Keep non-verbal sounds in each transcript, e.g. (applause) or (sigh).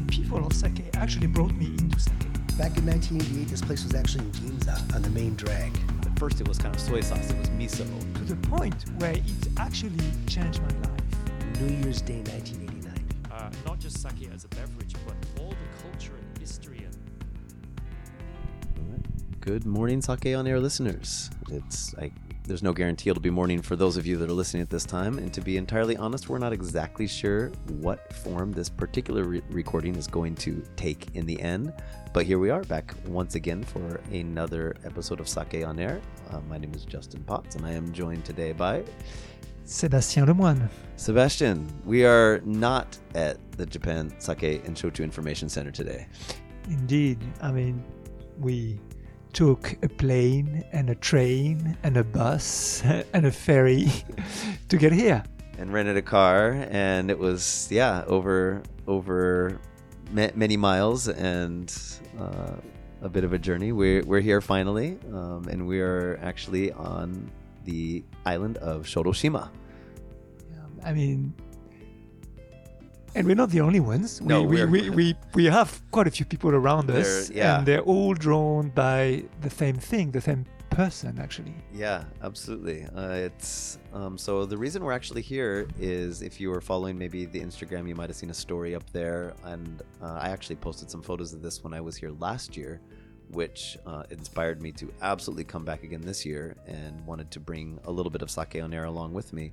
the people of sake actually brought me into sake. Back in 1988, this place was actually in Ginza on the main drag. At first, it was kind of soy sauce, it was miso. To the point where it actually changed my life. New Year's Day 1989. Uh, not just sake as a beverage, but all the culture and history and Good morning, Sake on Air listeners. It's I, there's no guarantee it'll be morning for those of you that are listening at this time. And to be entirely honest, we're not exactly sure what form this particular re- recording is going to take in the end. But here we are back once again for another episode of Sake on Air. Uh, my name is Justin Potts, and I am joined today by Sébastien Lemoine. Sebastian. We are not at the Japan Sake and Shochu Information Center today. Indeed, I mean, we took a plane and a train and a bus (laughs) and a ferry (laughs) to get here. and rented a car and it was yeah over over ma- many miles and uh, a bit of a journey we're, we're here finally um, and we are actually on the island of shodoshima Um, I mean, and we're not the only ones. No, we, we, we, (laughs) we, we have quite a few people around us, They're- yeah. and they're all drawn by the same thing, the same person, actually. yeah absolutely uh, it's um, so the reason we're actually here is if you were following maybe the instagram you might have seen a story up there and uh, i actually posted some photos of this when i was here last year which uh, inspired me to absolutely come back again this year and wanted to bring a little bit of sake on air along with me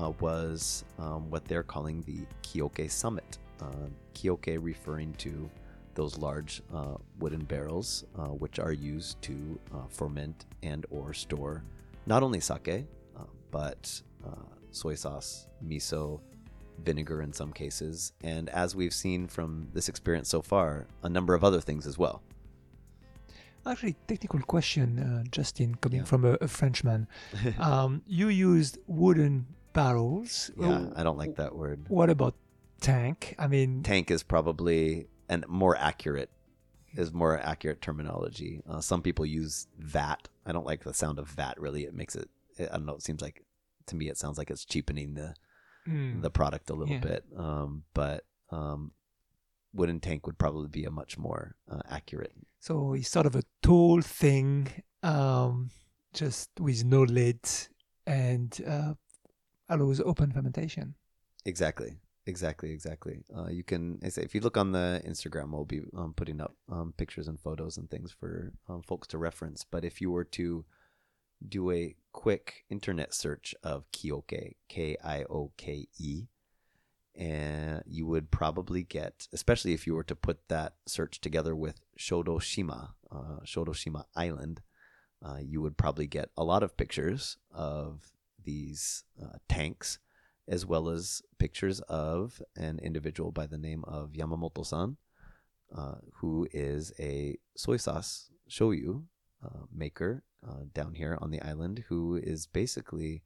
uh, was um, what they're calling the Kioke Summit. Uh, Kioke referring to those large uh, wooden barrels uh, which are used to uh, ferment and or store not only sake uh, but uh, soy sauce, miso, vinegar in some cases, and as we've seen from this experience so far, a number of other things as well. Actually, technical question, uh, Justin, coming Yeah. from a, a Frenchman. (laughs) um, you used wooden barrels. Yeah, I don't like that word. What about tank? I mean, tank is probably and more accurate is more accurate terminology. Uh, some people use vat. I don't like the sound of vat. Really, it makes it. I don't know. It seems like to me, it sounds like it's cheapening the mm, the product a little Yeah. bit. Um, but um, wooden tank would probably be a much more uh, accurate. so it's sort of a tall thing, um, just with no lid and uh, allows open fermentation. Exactly. Exactly. Exactly. Uh, you can say if you look on the Instagram, we'll be um, putting up um, pictures and photos and things for um, folks to reference. But if you were to do a quick internet search of Kioke, K I O K E, and you would probably get, especially if you were to put that search together with Shodoshima, uh, Shodoshima Island, uh, you would probably get a lot of pictures of these uh, tanks, as well as pictures of an individual by the name of Yamamoto-san, uh, who is a soy sauce shoyu uh, maker uh, down here on the island, who is basically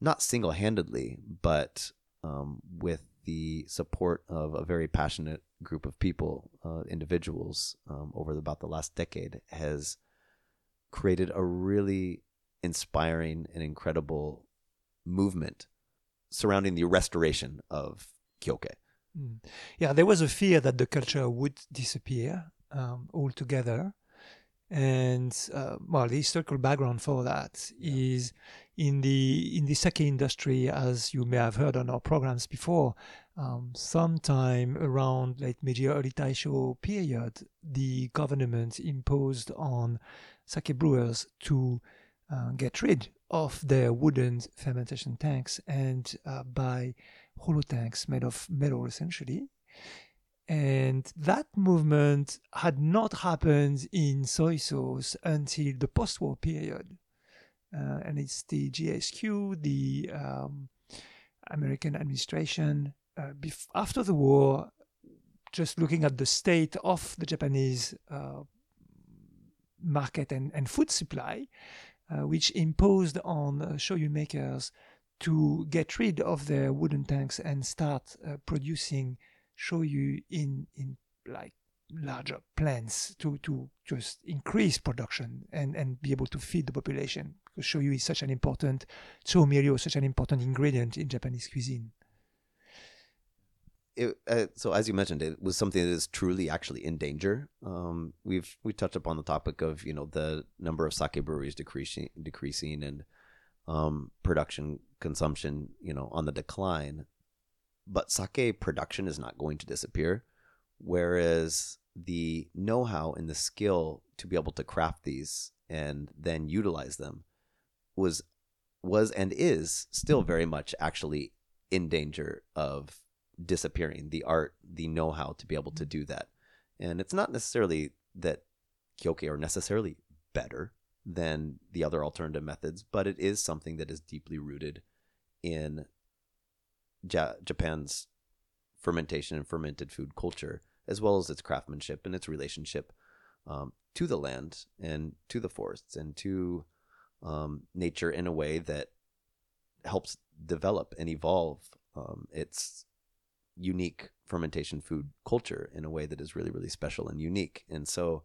not single-handedly, but um, with the support of a very passionate group of people, uh, individuals, um, over about the last decade, has created a really inspiring and incredible movement surrounding the restoration of Kioke. Mm. Yeah, there was a fear that the culture would disappear um, altogether. And uh, well, the historical background for that is in the in the sake industry, as you may have heard on our programs before. Um, sometime around late Meiji, early Taisho period, the government imposed on sake brewers to uh, get rid of their wooden fermentation tanks and uh, buy hollow tanks made of metal essentially. And that movement had not happened in soy sauce until the post war period. Uh, and it's the GHQ, the um, American administration, uh, bef- after the war, just looking at the state of the Japanese uh, market and, and food supply, which imposed on uh, shoyu makers to get rid of their wooden tanks and start uh, producing shoyu in in like larger plants to to just increase production and and be able to feed the population because shoyu is such an important shoyu is such an important ingredient in Japanese cuisine. It, uh, so as you mentioned, it was something that is truly actually in danger. Um, we've we touched upon the topic of you know the number of sake breweries decreasing, decreasing, and um, production consumption you know on the decline. But sake production is not going to disappear, whereas the know-how and the skill to be able to craft these and then utilize them was was and is still very much actually in danger of disappearing the art the know-how to be able to do that. And it's not necessarily that kioke are necessarily better than the other alternative methods but it is something that is deeply rooted in ja- japan's fermentation and fermented food culture as well as its craftsmanship and its relationship um, to the land and to the forests and to um, nature in a way that helps develop and evolve um, its unique fermentation food culture in a way that is really really special and unique and so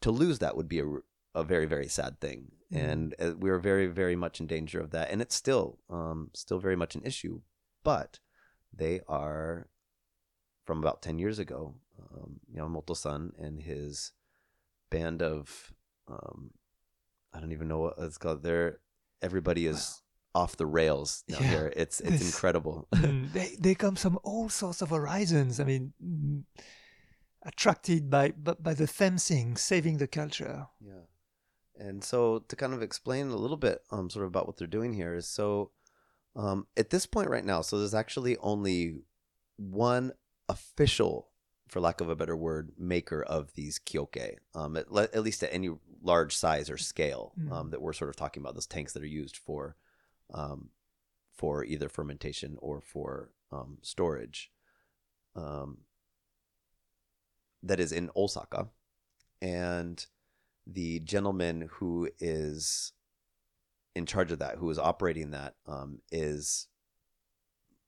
to lose that would be a, a very very sad thing Mhm. and uh, we are very very much in danger of that and it's still um, still very much an issue but they are from about 10 years ago um, Yamamoto-san and his band of um, I don't even know what it's called. They're everybody is off the rails down Yeah. here. It's it's This- incredible. (laughs) Mm, they they come from all sorts of horizons. I mean, mm, attracted by by, by the fencing, saving the culture. Yeah. And so to kind of explain a little bit um sort of about what they're doing here is so um at this point right now, so there's actually only one official for lack of a better word maker of these kioke um at, le- at least at any large size or scale Mm. um that we're sort of talking about those tanks that are used for um for either fermentation or for um storage um that is in Osaka and the gentleman who is in charge of that, who is operating that, um, is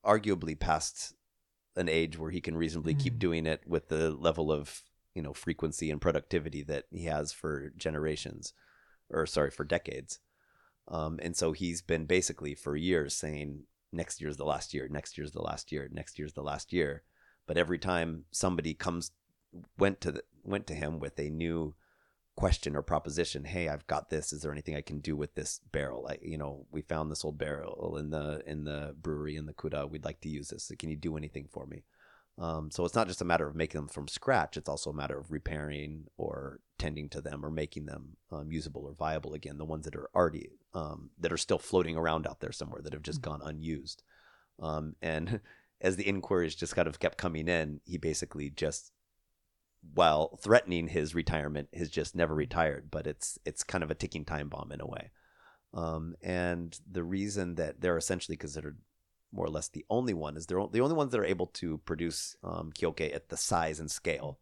arguably past an age where he can reasonably keep Mm. doing it with the level of you know frequency and productivity that he has for generations, or sorry, for decades. Um, and so he's been basically for years saying, "Next year's the last year. Next year's the last year. Next year's the last year." But every time somebody comes went to the, went to him with a new question or proposition hey i've got this is there anything i can do with this barrel I, you know we found this old barrel in the in the brewery in the kura we'd like to use this can you do anything for me um, so it's not just a matter of making them from scratch it's also a matter of repairing or tending to them or making them um, usable or viable again the ones that are already um, that are still floating around out there somewhere that have just gone unused um, and (laughs) as the inquiries just kind of kept coming in he basically just while threatening his retirement, has just never retired. But it's it's kind of a ticking time bomb in a way. Um, and the reason that they're essentially considered more or less the only one is they're the only ones that are able to produce um, kioke at the size and scale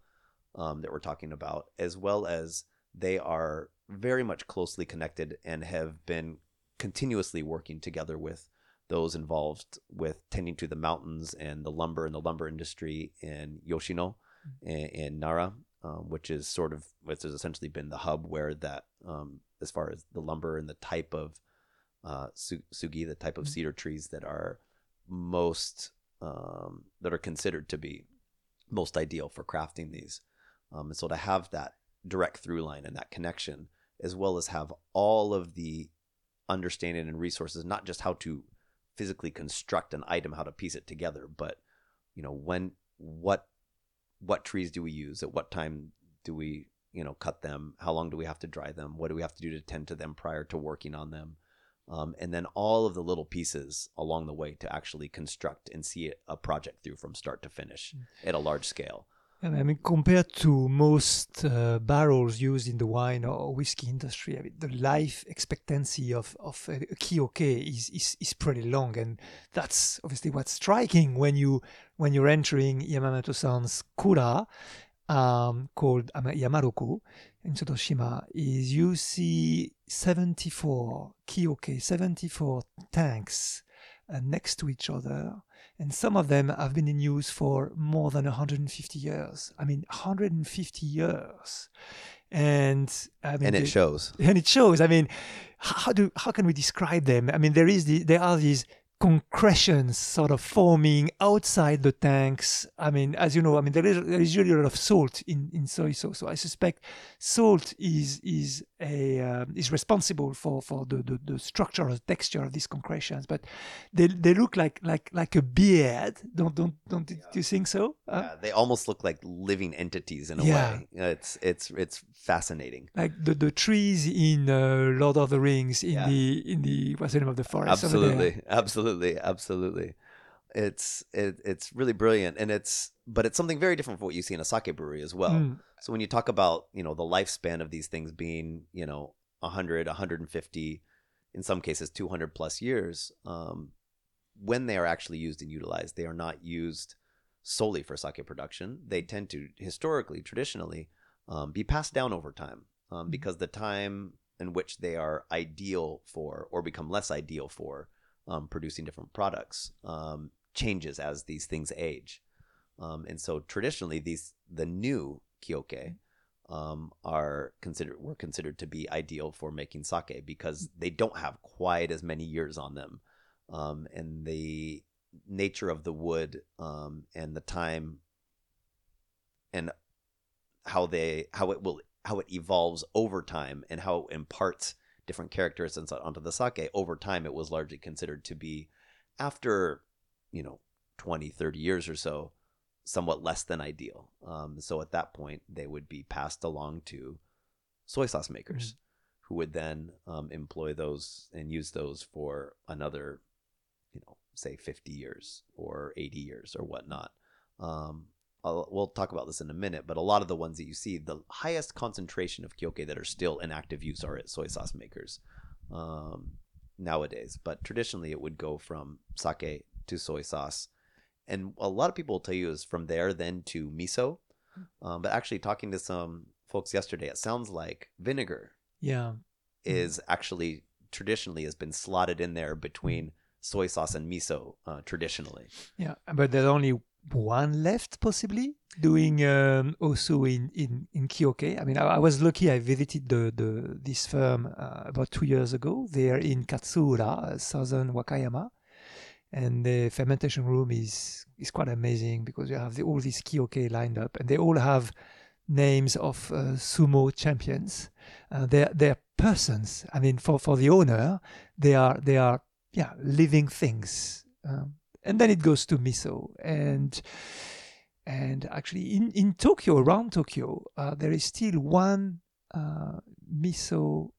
um, that we're talking about, as well as they are very much closely connected and have been continuously working together with those involved with tending to the mountains and the lumber and the lumber industry in Yoshino in, in Nara, um, which is sort of which has essentially been the hub where that, um, as far as the lumber and the type of uh, su- sugi, the type of Mhm. cedar trees that are most um, that are considered to be most ideal for crafting these, um, and so to have that direct through line and that connection, as well as have all of the understanding and resources, not just how to physically construct an item, how to piece it together, but you know when what what trees do we use at what time do we you know cut them how long do we have to dry them what do we have to do to tend to them prior to working on them um, and then all of the little pieces along the way to actually construct and see a project through from start to finish at a large scale I mean, compared to most uh, barrels used in the wine or whiskey industry, I mean, the life expectancy of, of a, kioke is, is, is pretty long, and that's obviously what's striking when you when you're entering Yamamoto-san's kura, um, called Ama- Yamaroku in Shodoshima, is you see 74 kioke, 74 tanks uh, next to each other and some of them have been in use for more than 150 years. I mean, 150 years, and I mean, and it they- shows (laughs) and it shows. I mean, how do how can we describe them? I mean, there is the, there are these concretions sort of forming outside the tanks. I mean, as you know, I mean there is, there is usually a lot of salt in, in soy sauce. So I suspect salt is is a uh, is responsible for, for the, the, the structure or texture of these concretions. But they, they look like like like a beard. Don't don't don't do you think so? Uh, Yeah, they almost look like living entities in a Yeah. way. It's it's it's fascinating. like the, the trees in uh, Lord of the Rings in Yeah. the in the what's the name of the forest there? absolutely absolutely absolutely it's it, it's really brilliant and it's but it's something very different from what you see in a sake brewery as well Mm. so when you talk about you know the lifespan of these things being you know 100 150 in some cases 200 plus years um, when they are actually used and utilized they are not used solely for sake production they tend to historically traditionally um, be passed down over time um, Mhm. because the time in which they are ideal for or become less ideal for um, producing different products um, changes as these things age. Um, and so traditionally these the new kioke um, are considered were considered to be ideal for making sake because they don't have quite as many years on them. Um, and the nature of the wood um, and the time and how they how it will how it evolves over time and how it imparts different characteristics onto the sake over time it was largely considered to be after you know 20 30 years or so somewhat less than ideal. Um, so at that point they would be passed along to soy sauce makers who would then um, employ those and use those for another you know say 50 years or 80 years or whatnot. Um, We'll talk about this in a minute, but a lot of the ones that you see, the highest concentration of kioke that are still in active use are at soy sauce makers um, nowadays. But traditionally, it would go from sake to soy sauce, and a lot of people will tell you is from there then to miso. Um, but actually, talking to some folks yesterday, it sounds like vinegar Yeah. is actually traditionally has been slotted in there between soy sauce and miso uh, traditionally. Yeah, but there's only one left, possibly doing um, also in in in Kioke. I mean, I, I was lucky. I visited the the this firm uh, about two years ago. They're in Katsura, uh, southern Wakayama, and the fermentation room is is quite amazing because you have the, all these Kioke lined up, and they all have names of uh, sumo champions. Uh, they're they're persons. I mean, for for the owner, they are they are yeah living things. Um, and then it goes to miso and and actually in in Tokyo around Tokyo uh, there is still one uh, miso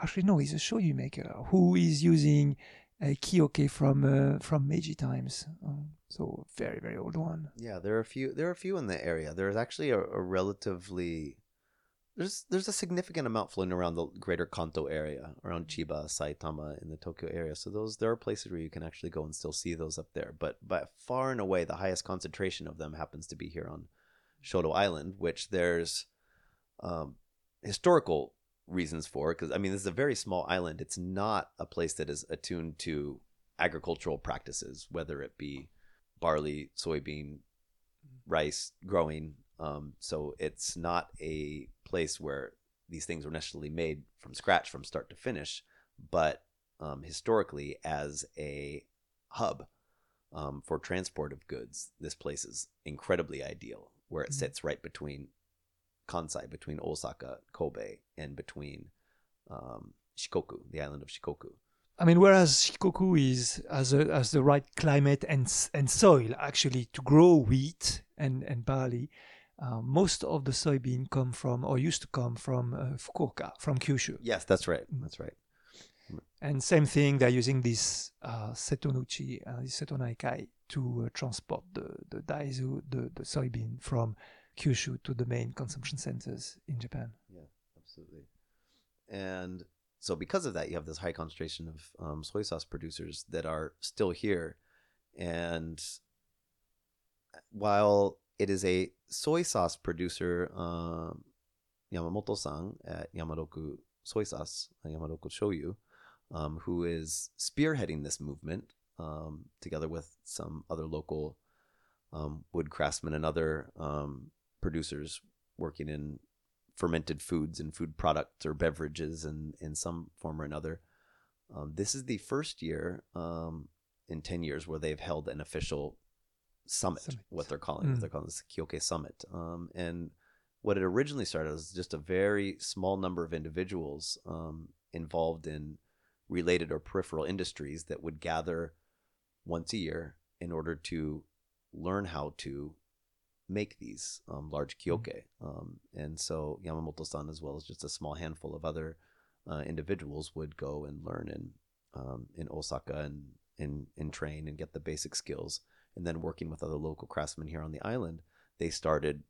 actually no he's a shoyu maker who is using a kioke from uh, from Meiji times um, so very very old one Yeah, there are a few. There are a few in the area. There's actually a, a relatively there's there's a significant amount floating around the greater Kanto area, around Chiba, Saitama, in the Tokyo area. So those there are places where you can actually go and still see those up there. But by far and away, the highest concentration of them happens to be here on Shodo Island, which there's um, historical reasons for. Because I mean, this is a very small island. It's not a place that is attuned to agricultural practices, whether it be barley, soybean, rice growing. Um, so it's not a place where these things were necessarily made from scratch from start to finish, but um, historically as a hub um, for transport of goods, this place is incredibly ideal, where it Mhm. sits right between Kansai, between Osaka, Kobe, and between um, Shikoku, the island of Shikoku. I mean, whereas Shikoku is has a, has the right climate and and soil actually to grow wheat and and barley, uh, most of the soybean come from or used to come from uh, Fukuoka, from Kyushu. Yes, that's right. Mm. That's right. And same thing, they're using this uh, setouchi, uh, this setonaikai, to uh, transport the the daizu, the, the soybean from Kyushu to the main consumption centers in Japan. Yeah, absolutely. And so, because of that, you have this high concentration of um, soy sauce producers that are still here. And while it is a soy sauce producer, um, Yamamoto-san at Yamaroku Soy Sauce, uh, Yamaroku Shoyu, um, who is spearheading this movement um, together with some other local um, wood craftsmen and other um, producers working in fermented foods and food products or beverages in, in some form or another. Um, this is the first year um, in 10 years where they've held an official summit, Summit. what they're calling it. Mm. They're calling this the Kioke Summit. Um, and what it originally started as just a very small number of individuals um, involved in related or peripheral industries that would gather once a year in order to learn how to make these um, large kioke. Um, and so Yamamoto-san, as well as just a small handful of other uh, individuals, would go and learn in um, in Osaka and and and train and get the basic skills. And then working with other local craftsmen here on the island, they started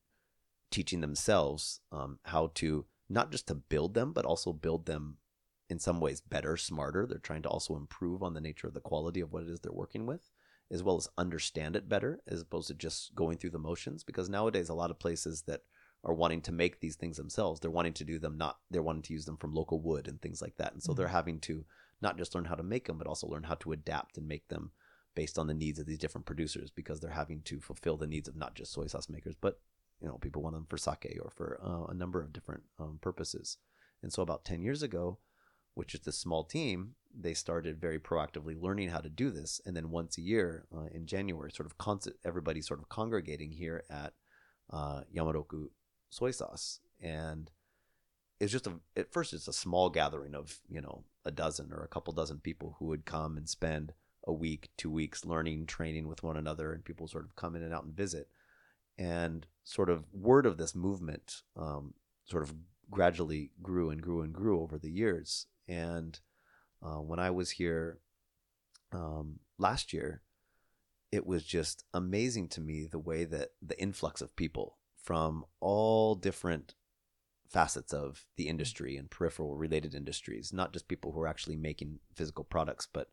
teaching themselves um, how to not just to build them, but also build them in some ways better, smarter. They're trying to also improve on the nature of the quality of what it is they're working with, as well as understand it better, as opposed to just going through the motions. Because nowadays, a lot of places that are wanting to make these things themselves, they're wanting to do them not, they're wanting to use them from local wood and things like that. And so Mhm. they're having to not just learn how to make them, but also learn how to adapt and make them based on the needs of these different producers because they're having to fulfill the needs of not just soy sauce makers, but you know, people want them for sake or for uh, a number of different um, purposes. And so, about 10 years ago, which is this small team, they started very proactively learning how to do this. And then once a year uh, in January, sort of constant, everybody sort of congregating here at uh, Yamaroku Soy Sauce. And it's just a, at first, it's a small gathering of, you know, a dozen or a couple dozen people who would come and spend a week, two weeks learning, training with one another, and people sort of come in and out and visit. And sort of word of this movement um, sort of gradually grew and grew and grew over the years. And uh, when I was here um, last year, it was just amazing to me the way that the influx of people from all different facets of the industry and peripheral related industries, not just people who are actually making physical products, but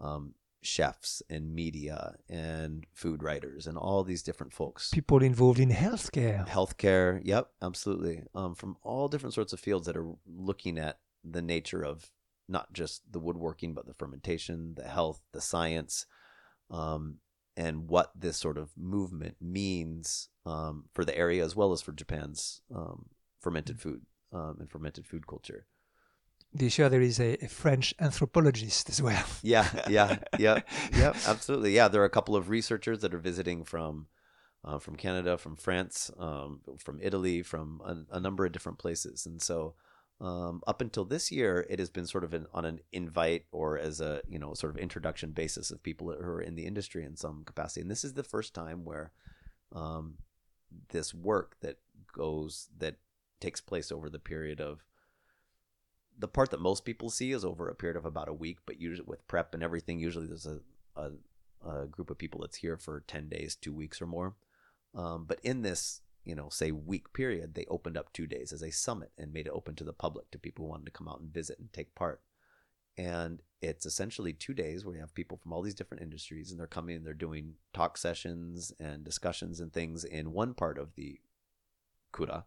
um, chefs and media and food writers and all these different folks. People involved in healthcare. healthcare yep absolutely. Um, from all different sorts of fields that are looking at the nature of not just the woodworking but the fermentation the health the science um, and what this sort of movement means um, for the area as well as for japan's um, fermented food um, and fermented food culture This year there is a, a French anthropologist as well. (laughs) yeah yeah yeah yeah (laughs) absolutely. Yeah there are a couple of researchers that are visiting from uh, from canada from france um, from italy from a, a number of different places. And so um, up until this year it has been sort of an, on an invite or as a you know sort of introduction basis of people who are in the industry in some capacity. And this is the first time where um, this work that goes that takes place over the period of the part that most people see is over a period of about a week, but usually with prep and everything, usually there's a, a, a group of people that's here for 10 days, two weeks or more. Um, but in this, you know, say week period, they opened up two days as a summit and made it open to the public, to people who wanted to come out and visit and take part. And it's essentially two days where you have people from all these different industries and they're coming and they're doing talk sessions and discussions and things in one part of the Kura.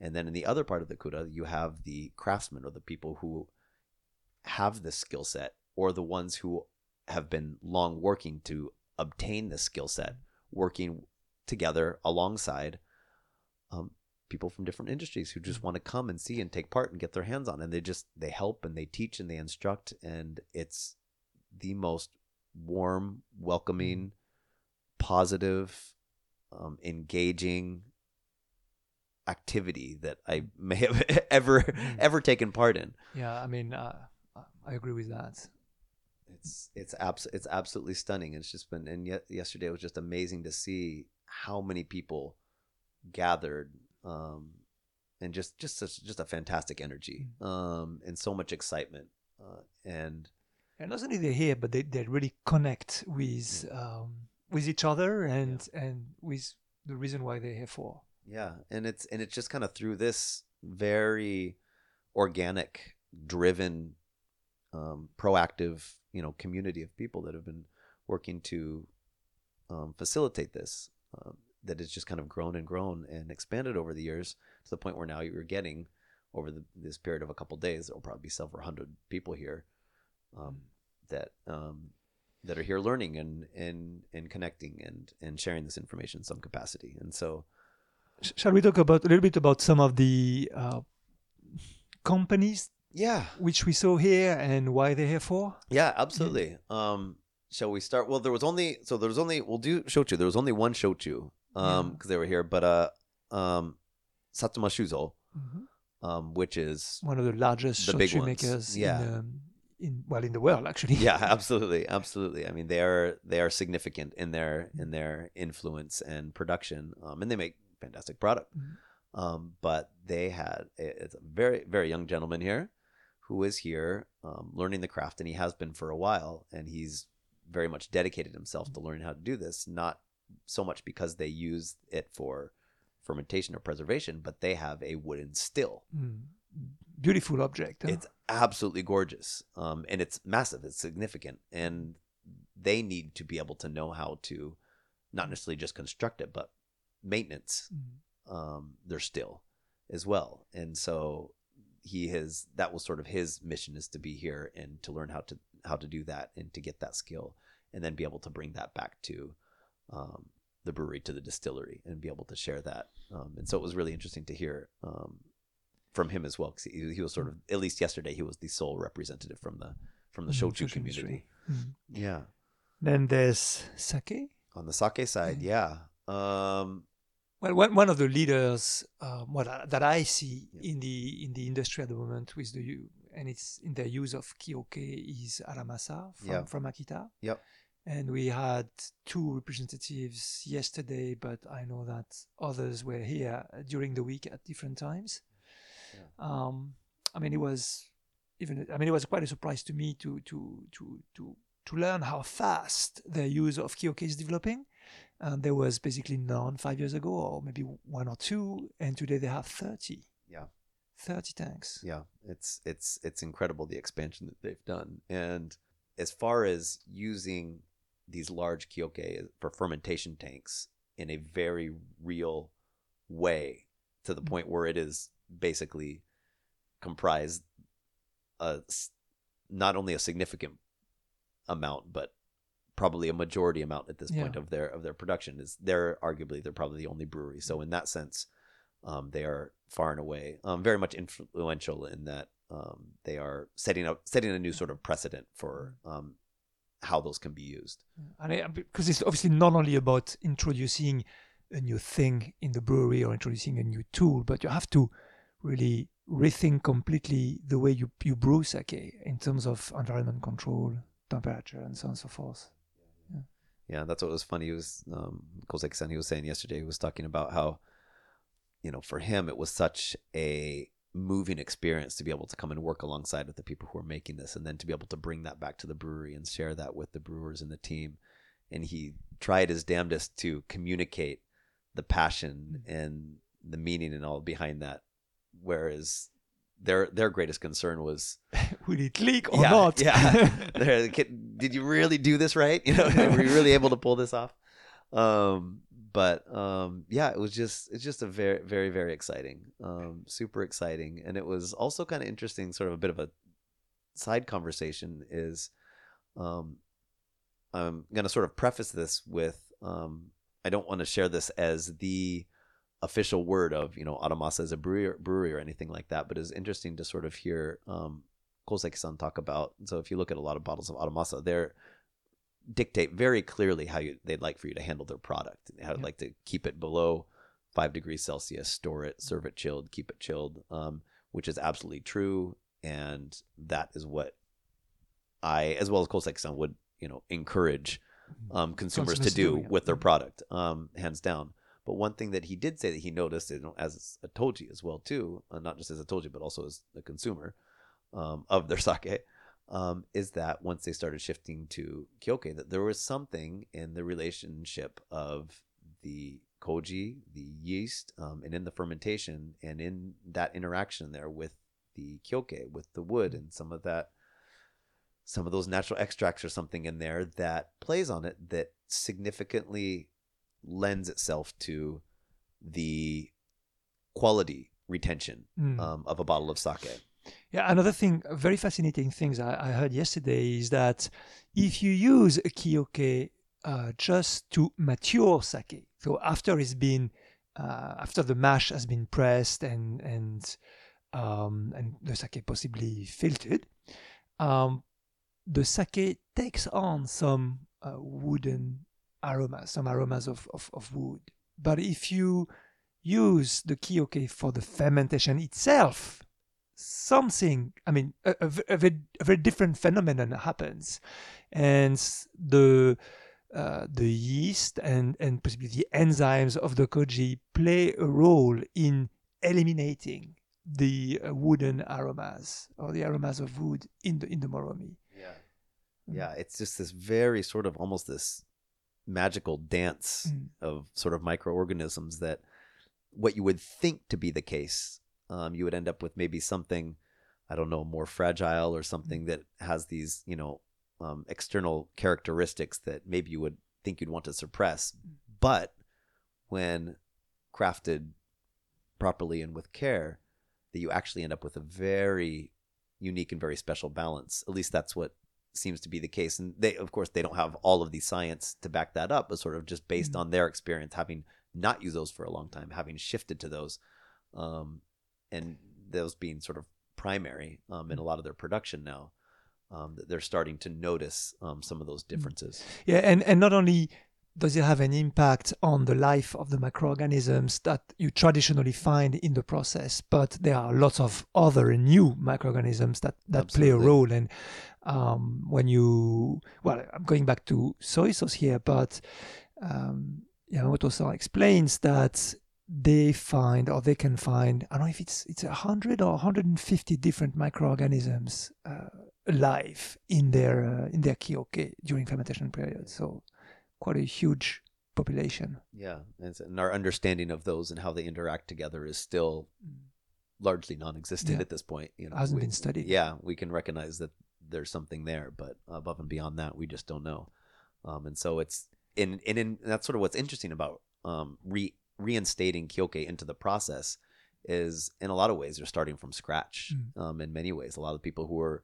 And then in the other part of the Kura, you have the craftsmen or the people who have the skill set or the ones who have been long working to obtain the skill set, working together alongside um, people from different industries who just want to come and see and take part and get their hands on. And they just they help and they teach and they instruct, and it's the most warm, welcoming, positive, um, engaging activity that I may have (laughs) ever ever taken part in. Yeah, I mean, uh, I agree with that. It's it's abs- it's absolutely stunning. It's just been and yet yesterday was just amazing to see how many people gathered um, and just just such, just a fantastic energy um, and so much excitement uh, and And not only they're here, but they, they really connect with um, with each other and and with the reason why they're here for. Yeah, and it's and it's just kind of through this very organic, driven, um, proactive, you know, community of people that have been working to um, facilitate this. Um, that has just kind of grown and grown and expanded over the years to the point where now you're getting over the, this period of a couple days, there will probably be several hundred people here um, that um, that are here learning and and and connecting and and sharing this information in some capacity. And so. Sh- shall we talk about a little bit about some of the uh, companies Yeah, which we saw here and why they're here for? yeah, absolutely. Um, shall we start? Well, there was only so there was only we'll do shochu. There was only one shochu um Yeah. because they were here, but uh um Satsuma Shuzo, Mhm. um which is One of the largest The shochu makers yeah. in, um, in well in the world actually. yeah, (laughs) absolutely, absolutely. I mean, they are they are significant in their in their influence and production, um, and they make fantastic product. Mhm. Um, but they had it's a very very young gentleman here who is here um, learning the craft, and he has been for a while, and he's very much dedicated himself to learning how to do this. Not so much because they use it for fermentation or preservation, but they have a wooden still. Mm. Beautiful object. huh? It's absolutely gorgeous, um, and it's massive. It's significant, and they need to be able to know how to, not necessarily just construct it, but maintenance Mm. um, their still as well. And so he has that was sort of his mission is to be here and to learn how to how to do that and to get that skill, and then be able to bring that back to um, the brewery to the distillery and be able to share that. Um, and so it was really interesting to hear um, from him as well because he, he was sort of at least yesterday he was the sole representative from the from the Mm, shochu shochu community. industry. Mm. Yeah, Then there's sake. on the sake side, yeah. Um, Well, one, one of the leaders, um, what I, that I see Yeah. in the in the industry at the moment with the and it's in the use of kioke is Aramasa from, Yeah. from Akita. Yep. And we had two representatives yesterday, but I know that others were here during the week at different times. Yeah. Um, I mean, it was even. I mean, it was quite a surprise to me to to to to to learn how fast the use of kioke is developing. And there was basically none five years ago, or maybe one or two, and today they have thirty. Yeah. thirty tanks. yeah it's it's it's incredible the expansion that they've done and as far as using these large kioke for fermentation tanks in a very real way to the Mm. point where it is basically comprised a s- not only a significant amount but probably a majority amount at this point Yeah. of their of their production is they're arguably they're probably the only brewery so in that sense um, they are far and away um, very much influential in that um, they are setting up setting a new sort of precedent for um, how those can be used. And I, because it's obviously not only about introducing a new thing in the brewery or introducing a new tool, but you have to really rethink completely the way you, you brew sake in terms of environment control, temperature, and so on and so forth. Yeah, that's what was funny. He was um, Koseki-san. He was saying yesterday. He was talking about how, you know, for him it was such a moving experience to be able to come and work alongside with the people who are making this, and then to be able to bring that back to the brewery and share that with the brewers and the team. And he tried his damnedest to communicate the passion and the meaning and all behind that, whereas their their greatest concern was (laughs) Will it leak or yeah, not? Yeah. (laughs) Did you really do this right? (laughs) You know, were you really able to pull this off? Um, but um, yeah, it was just it's just a very very very exciting, um, super exciting, and it was also kind of interesting. Sort of a bit of a side conversation is, um, I'm gonna sort of preface this with um, I don't want to share this as the official word of you know Aramasa as a brewery, brewery or anything like that, but it's interesting to sort of hear um, Koseki-san talk about. So if you look at a lot of bottles of Aramasa, they're dictate very clearly how you they'd like for you to handle their product. How would Yeah. like to keep it below five degrees Celsius, store it, serve it chilled, keep it chilled, um, which is absolutely true, and that is what I, as well as Koseki-san, would you know encourage um, consumers to Consumers to do yeah. with their Mhm. product, um, hands down. But one thing that he did say that he noticed, you as a toji as well too, uh, not just as a toji, but also as a consumer um, of their (laughs) sake, um, is that once they started shifting to kioke, that there was something in the relationship of the koji, the yeast, um, and in the fermentation, and in that interaction there with the kioke, with the wood, and some of that, some of those natural extracts or something in there that plays on it that significantly lends itself to the quality retention Mm. um, of a bottle of sake. Yeah, another thing, very fascinating things I, I heard yesterday is that if you use a kioke uh, just to mature sake, so after it's been, uh, after the mash has been pressed and and um, and the sake possibly filtered, um, the sake takes on some uh, wooden aromas, some aromas of, of, of wood. But if you use the kioke for the fermentation itself, something, I mean, a, a, a very, a very different phenomenon happens. And the uh, the yeast and, and possibly the enzymes of the koji play a role in eliminating the uh, wooden aromas or the aromas of wood in the in the moromi. Yeah. Yeah, it's just this very sort of almost this magical dance Mm. of sort of microorganisms that what you would think to be the case, um, you would end up with maybe something, I don't know, more fragile or something that has these, you know, um, external characteristics that maybe you would think you'd want to suppress. But when crafted properly and with care, that you actually end up with a very unique and very special balance. At least that's what seems to be the case. And they, of course, they don't have all of the science to back that up, but sort of just based Mhm. on their experience, having not used those for a long time, having shifted to those, um, and those being sort of primary um, in a lot of their production now. Um, that they're starting to notice um, some of those differences. Yeah, and, and not only does it have an impact on the life of the microorganisms that you traditionally find in the process, but there are lots of other new microorganisms that, that play a role. And um, when you, well, I'm going back to soy sauce here, but um, Yamamoto-san explains that they find or they can find I don't know if it's it's a hundred or 150 different microorganisms uh, alive in their uh, in their kioke during fermentation period. So quite a huge population. Yeah, and, and our understanding of those and how they interact together is still largely non-existent Yeah. at this point. You know, Hasn't we- been studied. Yeah, we can recognize that there's something there, but above and beyond that, we just don't know. Um, and so it's in, in, in that's sort of what's interesting about um, re, reinstating kioke into the process is in a lot of ways they're starting from scratch. Mm. Um, in many ways, a lot of people who are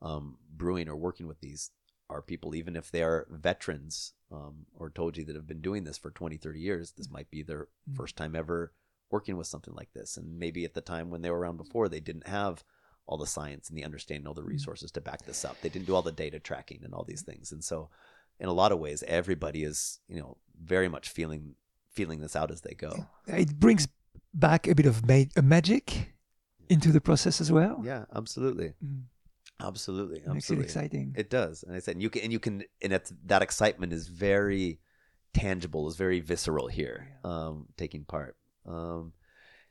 um, brewing or working with these are people, even if they are veterans um, or toji that have been doing this for 20, 30 years, this might be their Mm. first time ever working with something like this. And maybe at the time when they were around before, they didn't have all the science and the understanding, all the resources to back this up. They didn't do all the data tracking and all these things. And so, in a lot of ways, everybody is, you know, very much feeling feeling this out as they go. It brings back a bit of ma- magic into the process as well. Yeah, absolutely, Mm. absolutely, Makes it exciting. It does, and I said, and you can, and you can, and it's, that excitement is very tangible, is very visceral here, um, taking part. Um,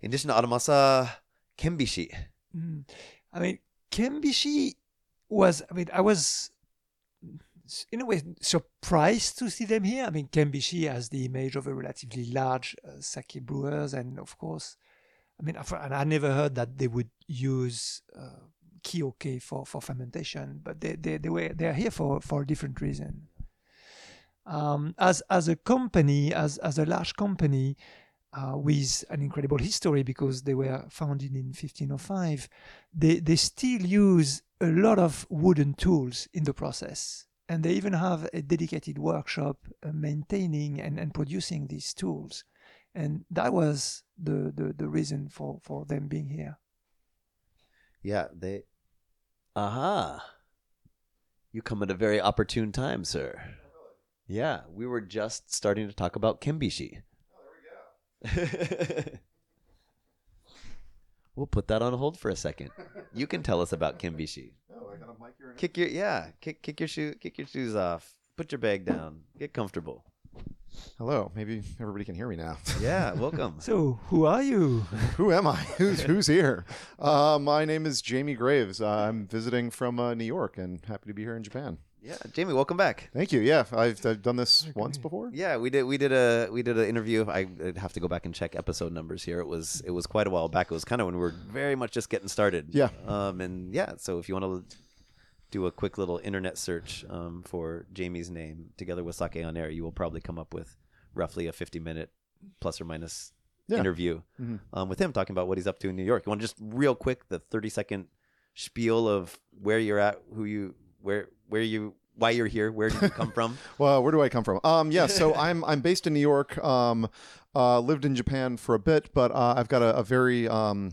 in addition to Aramasa, Kenbishi. Mm. I mean, Kembishi was, I mean, I was in a way surprised to see them here. I mean, Kembishi has the image of a relatively large uh, sake brewers, and of course, I mean, and I never heard that they would use uh, kioke for, for fermentation, but they, they, they were they are here for, for a different reason. Um, as as a company, as as a large company, uh, with an incredible history because they were founded in 1505, they, they still use a lot of wooden tools in the process. And they even have a dedicated workshop uh, maintaining and, and producing these tools. And that was the, the, the reason for, for them being here. Yeah, they. Aha. You come at a very opportune time, sir. Yeah, we were just starting to talk about Kenbishi. Oh, there we go. (laughs) we'll put that on hold for a second. You can tell us about Kenbishi. Oh, I got a mic here. Kick your yeah, kick kick your shoe kick your shoes off. Put your bag down. Get comfortable. Hello. Maybe everybody can hear me now. (laughs) Yeah, welcome. So, who are you? (laughs) Who am I? Who's who's here? Uh, my name is Jamie Graves. I'm visiting from uh, New York and happy to be here in Japan. Yeah, Jamie, welcome back. Thank you. Yeah, I've, I've done this once before. Yeah, we did. We did a we did an interview. I, I'd have to go back and check episode numbers here. It was it was quite a while back. It was kind of when we were very much just getting started. Yeah. Um. And yeah. So if you want to do a quick little internet search um, for Jamie's name together with Sake on Air, you will probably come up with roughly a fifty minute plus or minus Yeah. interview Mhm. um, with him talking about what he's up to in New York. You want to just real quick the thirty second spiel of where you're at, who you where where you why you're here, where did you come from? (laughs) Well, where do I come from? Um, yeah, so (laughs) I'm I'm based in New York. Um, uh, lived in Japan for a bit, but uh, I've got a, a very um,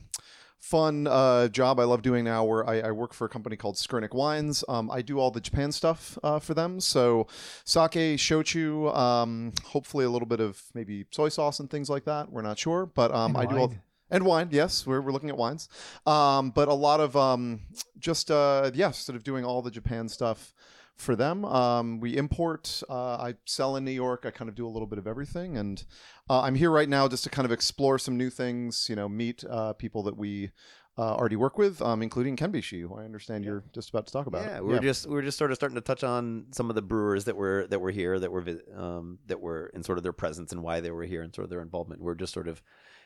fun uh, job I love doing now where I, I work for a company called Skurnik Wines. Um, I do all the Japan stuff uh, for them. So sake, shochu, um, hopefully a little bit of maybe soy sauce and things like that. We're not sure, but um, And I do all. And wine, yes, we're, we're looking at wines, um, but a lot of um, just uh, yeah, sort of doing all the Japan stuff for them. Um, we import. Uh, I sell in New York. I kind of do a little bit of everything, and uh, I'm here right now just to kind of explore some new things. You know, meet uh, people that we uh, already work with, um, including Kenbishi, who I understand you're just about to talk about. Yeah, we were just we were just sort of starting to touch on some of the brewers that were that were here that were um, that were in sort of their presence and why they were here and sort of their involvement. We're just sort of,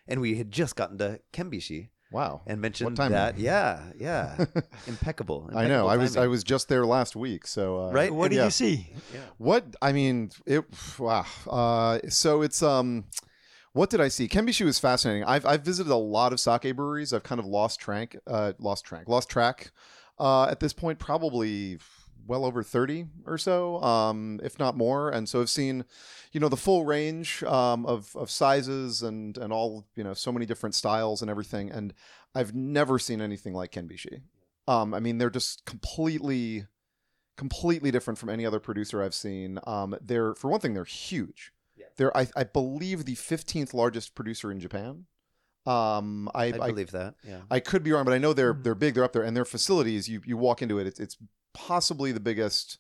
and we had just gotten to Kenbishi wow. and mentioned timing. that. Yeah, (laughs) yeah, impeccable. I know. impeccable I was I was just there last week, so uh, Right? What did yeah. you see? What I mean, it wow. Uh, so it's um, what did I see? Kenbishi was fascinating. I've I've visited a lot of sake breweries. I've kind of lost track, uh, lost track, lost track. Uh, at this point, probably well over thirty or so, um, if not more. And so I've seen, you know, the full range um, of of sizes and and all you know, so many different styles and everything. And I've never seen anything like Kenbishi. Um, I mean, they're just completely completely different from any other producer I've seen. Um, they're for one thing, they're huge. Yeah. They're I, I believe the 15th largest producer in Japan. Um, I, I I, believe that. Yeah. I could be wrong, but I know they're Mm. they're big. They're up there, and their facilities. You you walk into it, it's it's possibly the biggest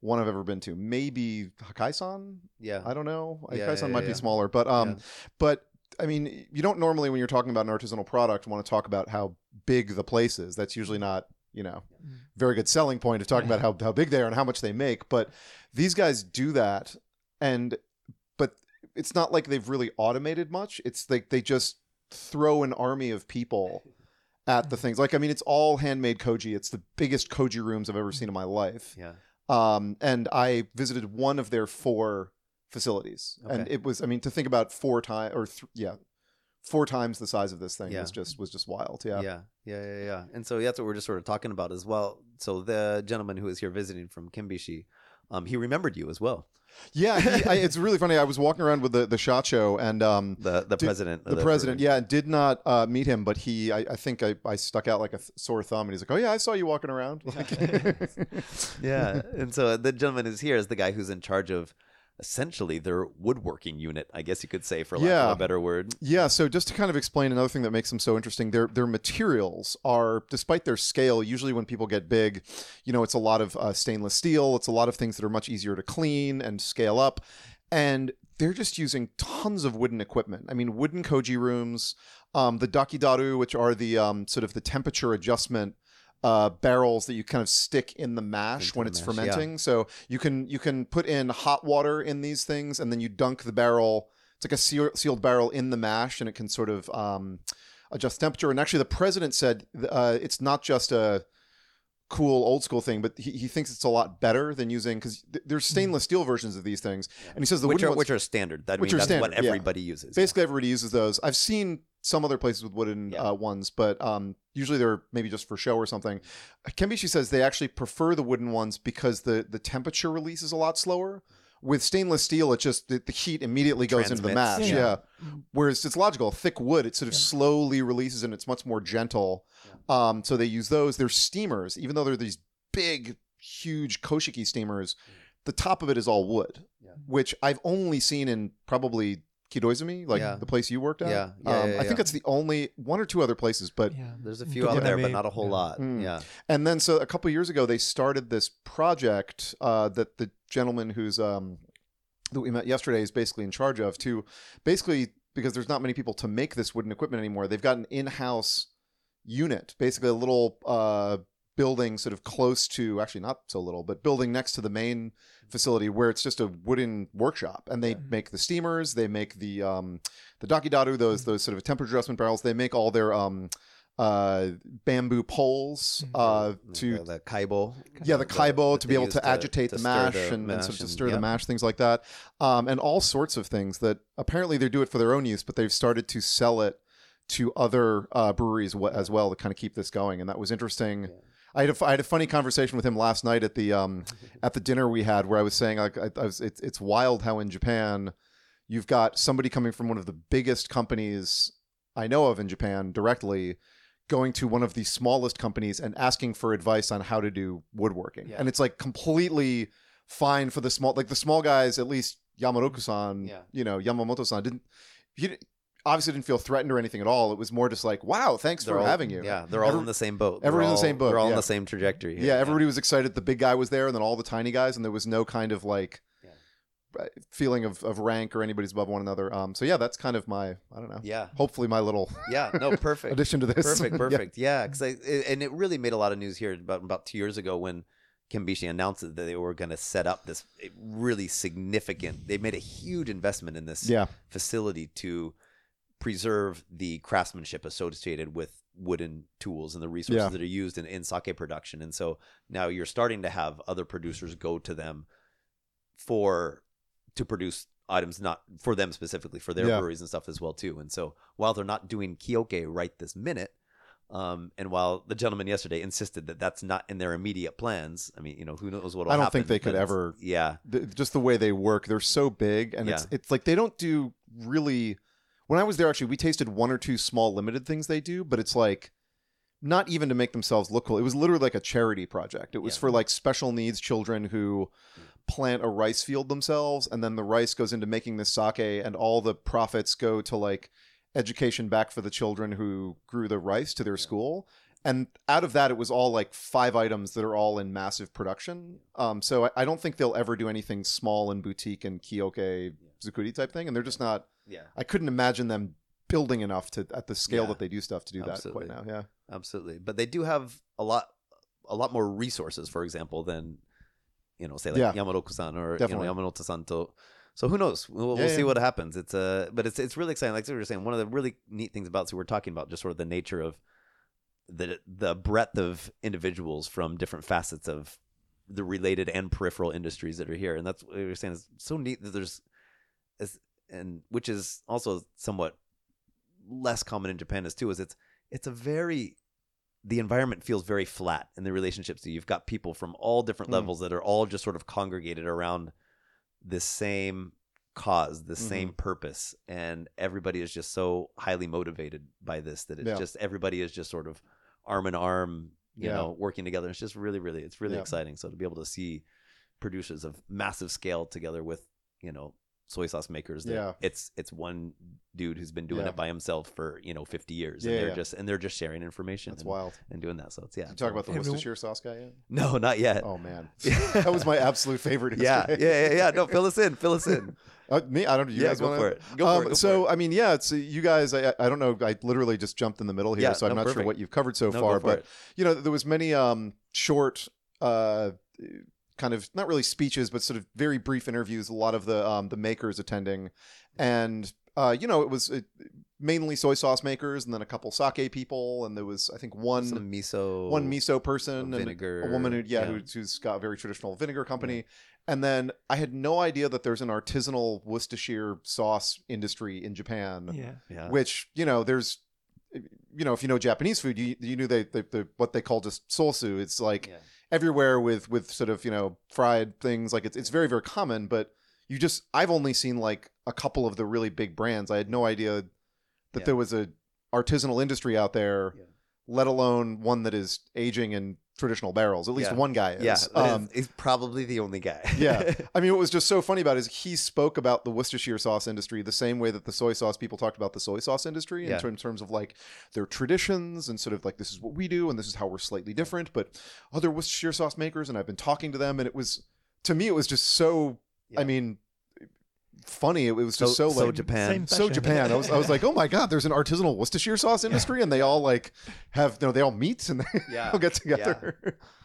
one I've ever been to. Maybe Hakaisan. Yeah. I don't know. Yeah, Hakaisan yeah, might yeah. be smaller, but um, Yeah. but I mean, you don't normally when you're talking about an artisanal product want to talk about how big the place is. That's usually not you know Mm. very good selling point of talking about how how big they are and how much they make. But these guys do that, and but it's not like they've really automated much. It's like they just throw an army of people at the things. Like I mean, it's all handmade koji. It's the biggest koji rooms I've ever seen in my life. Yeah. Um, and I visited one of their four facilities, and it was I mean to think about four times or th- yeah, four times the size of this thing Yeah. was just was just wild. Yeah. Yeah, yeah, yeah, yeah. And so that's what we're just sort of talking about as well. So the gentleman who is here visiting from Kenbishi, um, he remembered you as well. Yeah, he, I, (laughs) it's really funny. I was walking around with the the shacho, and um, The the Did- president. of the president, brewery. yeah, did not uh, meet him, but he, I, I think I, I stuck out like a th- sore thumb, and he's like, "Oh yeah, I saw you walking around." Like, (laughs) yeah. And so the gentleman is here is the guy who's in charge of essentially their woodworking unit, I guess you could say, for lack Yeah. of a better word. Yeah, so just to kind of explain another thing that makes them so interesting, their their materials are, despite their scale, usually when people get big, you know, it's a lot of uh, stainless steel. It's a lot of things that are much easier to clean and scale up, and they're just using tons of wooden equipment. I mean, wooden koji rooms, um, the dakidaru, which are the um, sort of the temperature adjustment. Uh, barrels that you kind of stick in the mash Into when the it's mash, yeah. fermenting. So you can you can put in hot water in these things, and then you dunk the barrel it's like a seal, sealed barrel in the mash and it can sort of um, adjust temperature and actually the president said uh, it's not just a cool old school thing but he, he thinks it's a lot better than using because th- there's stainless steel versions of these things and he says the which wooden are ones, which are standard. That Which mean, are that's standard, what yeah. everybody uses. basically everybody uses those i've seen some other places with wooden Yeah. uh, ones but um, usually they're maybe just for show or something Kenbishi says they actually prefer the wooden ones because the the temperature release is a lot slower with stainless steel, it just the, the heat immediately goes into the Transmits. mash. Yeah. Yeah. Whereas it's logical, thick wood, it sort of slowly releases and it's much more gentle. Um, so they use those. They're steamers, even though they're these big, huge koshiki steamers. The top of it is all wood, Yeah. which I've only seen in probably Kidoizumi, like Yeah. the place you worked at. Yeah. Yeah, um, yeah, I think yeah. that's the only one or two other places, but yeah. There's a few Yeah, out there, but maybe, not a whole yeah. lot. Mm. Yeah. And then, so a couple years ago, they started this project uh, that the gentleman who's um, that we met yesterday is basically in charge of to basically because there's not many people to make this wooden equipment anymore. They've got an in-house unit, basically a little uh, building, sort of close to actually not so little, but building next to the main facility where it's just a wooden workshop, and they make the steamers, they make the um, the dakidaru, those those sort of temperature adjustment barrels, they make all their um, uh, bamboo poles uh, to the, the kaibo. yeah, the the- kaibo that to be able to, to- agitate to the stir mash, the and, and mash sort of to and- stir the yep. mash, things like that, um, and all sorts of things that apparently they do it for their own use, but they've started to sell it to other uh, breweries wa- as well to kind of keep this going, and that was interesting. I had, a, I had a funny conversation with him last night at the um, at the dinner we had where I was saying like I, I was it's it's wild how in Japan you've got somebody coming from one of the biggest companies I know of in Japan directly going to one of the smallest companies and asking for advice on how to do woodworking. Yeah. And it's like completely fine for the small like the small guys, at least Yamaroku-san, Yeah. you know, Yamamoto-san didn't he didn't- obviously didn't feel threatened or anything at all. It was more just like, wow, thanks They're for all- having you. Yeah, they're all Every- in the same boat. Everyone's in the same boat, They're all yeah. in the same trajectory. here. Yeah, everybody was excited the big guy was there and then all the tiny guys, and there was no kind of like uh, feeling of, of rank or anybody's above one another. Um, so yeah, that's kind of my I don't know. Yeah, Hopefully, my little yeah. No, (laughs) perfect. addition to this. Perfect, (laughs) perfect. Yeah, because and it really made a lot of news here about about two years ago when Kenbishi announced that they were going to set up this really significant. They made a huge investment in this Yeah. facility to preserve the craftsmanship associated with wooden tools and the resources Yeah. that are used in, in sake production. And so now you're starting to have other producers go to them for to produce items not for them specifically for their Yeah. breweries and stuff as well too. And so while they're not doing kioke right this minute, um, and while the gentleman yesterday insisted that that's not in their immediate plans, I mean, you know, who knows what? I don't think they could ever- Yeah, the, just the way they work they're so big and it's it's like they don't do really when i was there actually we tasted one or two small limited things they do but it's like not even to make themselves look cool. It was literally like a charity project. It was Yeah. for like special needs children who plant a rice field themselves and then the rice goes into making this sake and all the profits go to like education back for the children who grew the rice to their school. And out of that it was all like five items that are all in massive production. Um, so I, I don't think they'll ever do anything small and boutique and kioke zukuri type thing and they're just not yeah, i couldn't imagine them building enough to at the scale Yeah. that they do stuff to do Absolutely. that quite now yeah absolutely. But they do have a lot, a lot more resources, for example, than you know, say like Yeah. Yamaroku-san or Definitely. you know Yamamoto-san. So who knows? We'll, Yeah, we'll see what happens. It's uh, but it's it's really exciting. Like we were saying, one of the really neat things about so we're talking about just sort of the nature of the the breadth of individuals from different facets of the related and peripheral industries that are here, and that's what we were saying is so neat that there's, and which is also somewhat less common in Japan as too is it's it's a very the environment feels very flat in the relationships. So you've got people from all different Mm. levels that are all just sort of congregated around this same cause, the Mm-hmm. same purpose, and everybody is just so highly motivated by this that it's Yeah. just everybody is just sort of arm in arm, you Yeah. know, working together. It's just really, really, it's really Yeah. exciting. So to be able to see producers of massive scale together with you know soy sauce makers that Yeah. it's it's one dude who's been doing Yeah. it by himself for you know 50 years Yeah, and they're yeah. just and they're just sharing information that's and, wild and doing that so it's yeah Did you talk about the Everyone- Worcestershire sauce guy yet (laughs) no not yet oh man (laughs) that was my absolute favorite yeah, yeah yeah yeah no fill us in fill us in (laughs) Uh, me, I don't. You Yeah, guys go want for it. Go for it, go so for I mean, yeah, it's uh, you guys. I, I don't know. I literally just jumped in the middle here, Yeah, so I'm no, not sure what you've covered so No, far. But it. you know, there was many um, short, uh, kind of not really speeches, but sort of very brief interviews. A lot of the um, the makers attending, and uh, you know, it was it, mainly soy sauce makers, and then a couple sake people, and there was I think one some miso one miso person and vinegar, a woman who yeah, yeah. Who, who's got a very traditional vinegar company and then i had no idea that there's an artisanal worcestershire sauce industry in japan Yeah. yeah which you know there's you know if you know japanese food you, you knew they, they, they what they call just sosu it's like Yeah. Everywhere with with sort of you know fried things like it's, it's very very common but you just i've only seen like a couple of the really big brands i had no idea that Yeah. there was a artisanal industry out there Yeah. Let alone one that is aging in traditional barrels at least Yeah. one guy is yeah um, he's probably the only guy (laughs) yeah. (laughs) I mean, what was just so funny about it is he spoke about the Worcestershire sauce industry the same way that the soy sauce people talked about the soy sauce industry Yeah. in, ter- in terms of like their traditions and sort of like this is what we do and this is how we're slightly different. But other Worcestershire sauce makers, and I've been talking to them, and it was to me, it was just so. I mean, funny. It was just so, so like Japan Same so Japan. I was I was like, oh my god, there's an artisanal Worcestershire sauce industry, and they all like have you know they all meet and they Yeah. (laughs) all get together.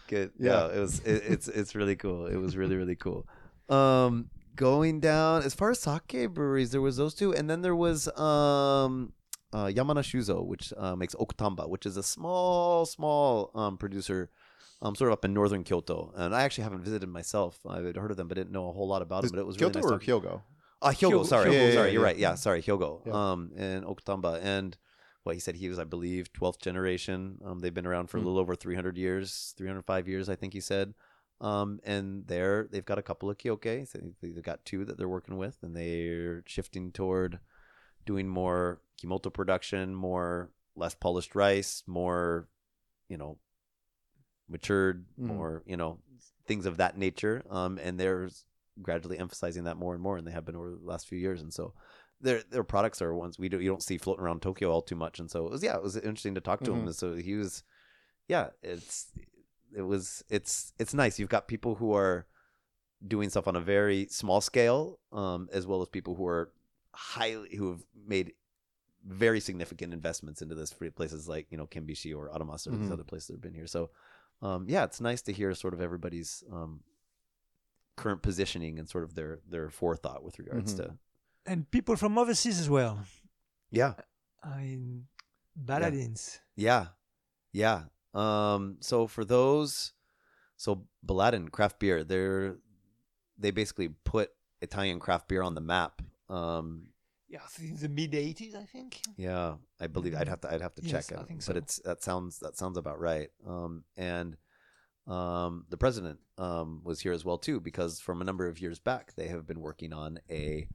good Yeah. yeah it was it, it's it's really cool it was really really cool um going down as far as sake breweries there was those two and then there was um uh, Yamana Shuzo, which uh, makes Okutamba, which is a small, small um, producer, um, sort of up in northern Kyoto. And I actually haven't visited myself. I had heard of them, but didn't know a whole lot about them. But it was really Kyoto nice or talking- Hyogo? Uh, Hyogo, Hyogo- sorry, Hyogo, yeah, sorry, yeah, you're yeah. right. Yeah, sorry, Hyogo. Um, and Okutamba, and what he said he was, I believe, twelfth generation. Um, they've been around for a Hmm. little over 300 years, 305 years, I think he said. Um, and there they've got a couple of kioke. So they've got two that they're working with, and they're shifting toward doing more kimoto production, more less polished rice, more, you know, matured, Mhm. more, you know, things of that nature. Um, and they're gradually emphasizing that more and more, and they have been over the last few years. And so, their their products are ones we do you don't see floating around Tokyo all too much. And so it was yeah, it was interesting to talk to him. Mhm. And so he was, yeah, it's it was it's it's nice. You've got people who are doing stuff on a very small scale, um, as well as people who are highly who have made very significant investments into this for places like you know Kenbishi or Aramasa or these Mhm. other places that have been here. So, um, yeah, it's nice to hear sort of everybody's um, current positioning and sort of their their forethought with regards Mhm. to and people from overseas as well. yeah I mean, Baladins. Yeah. Yeah. Um so for those so Baladin craft beer, they're they basically put Italian craft beer on the map. Um Yeah, I think the mid '80s, I think. yeah, I believe I'd have to I'd have to Yes, check I it. think But it's that sounds that sounds about right. Um and um the president um was here as well too because from a number of years back they have been working on a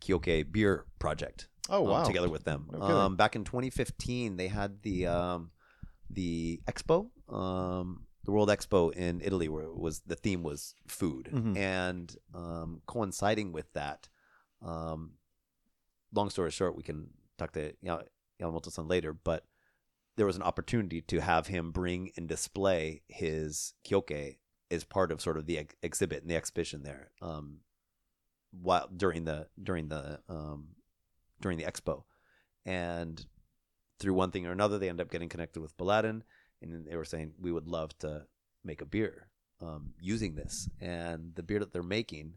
Kioke beer project Oh um, wow! together with them. Kidding. um, back in 2015, they had the um, the expo, um, the World Expo in Italy, where it was the theme was food, Mhm. and um, coinciding with that, um, long story short, we can talk to Yam- Yamamoto-san later, but there was an opportunity to have him bring and display his kioke as part of sort of the ex- exhibit and the exhibition there. Um, while during the during the um, during the expo, and through one thing or another, they ended up getting connected with Baladin, and they were saying we would love to make a beer um, using this, and the beer that they're making,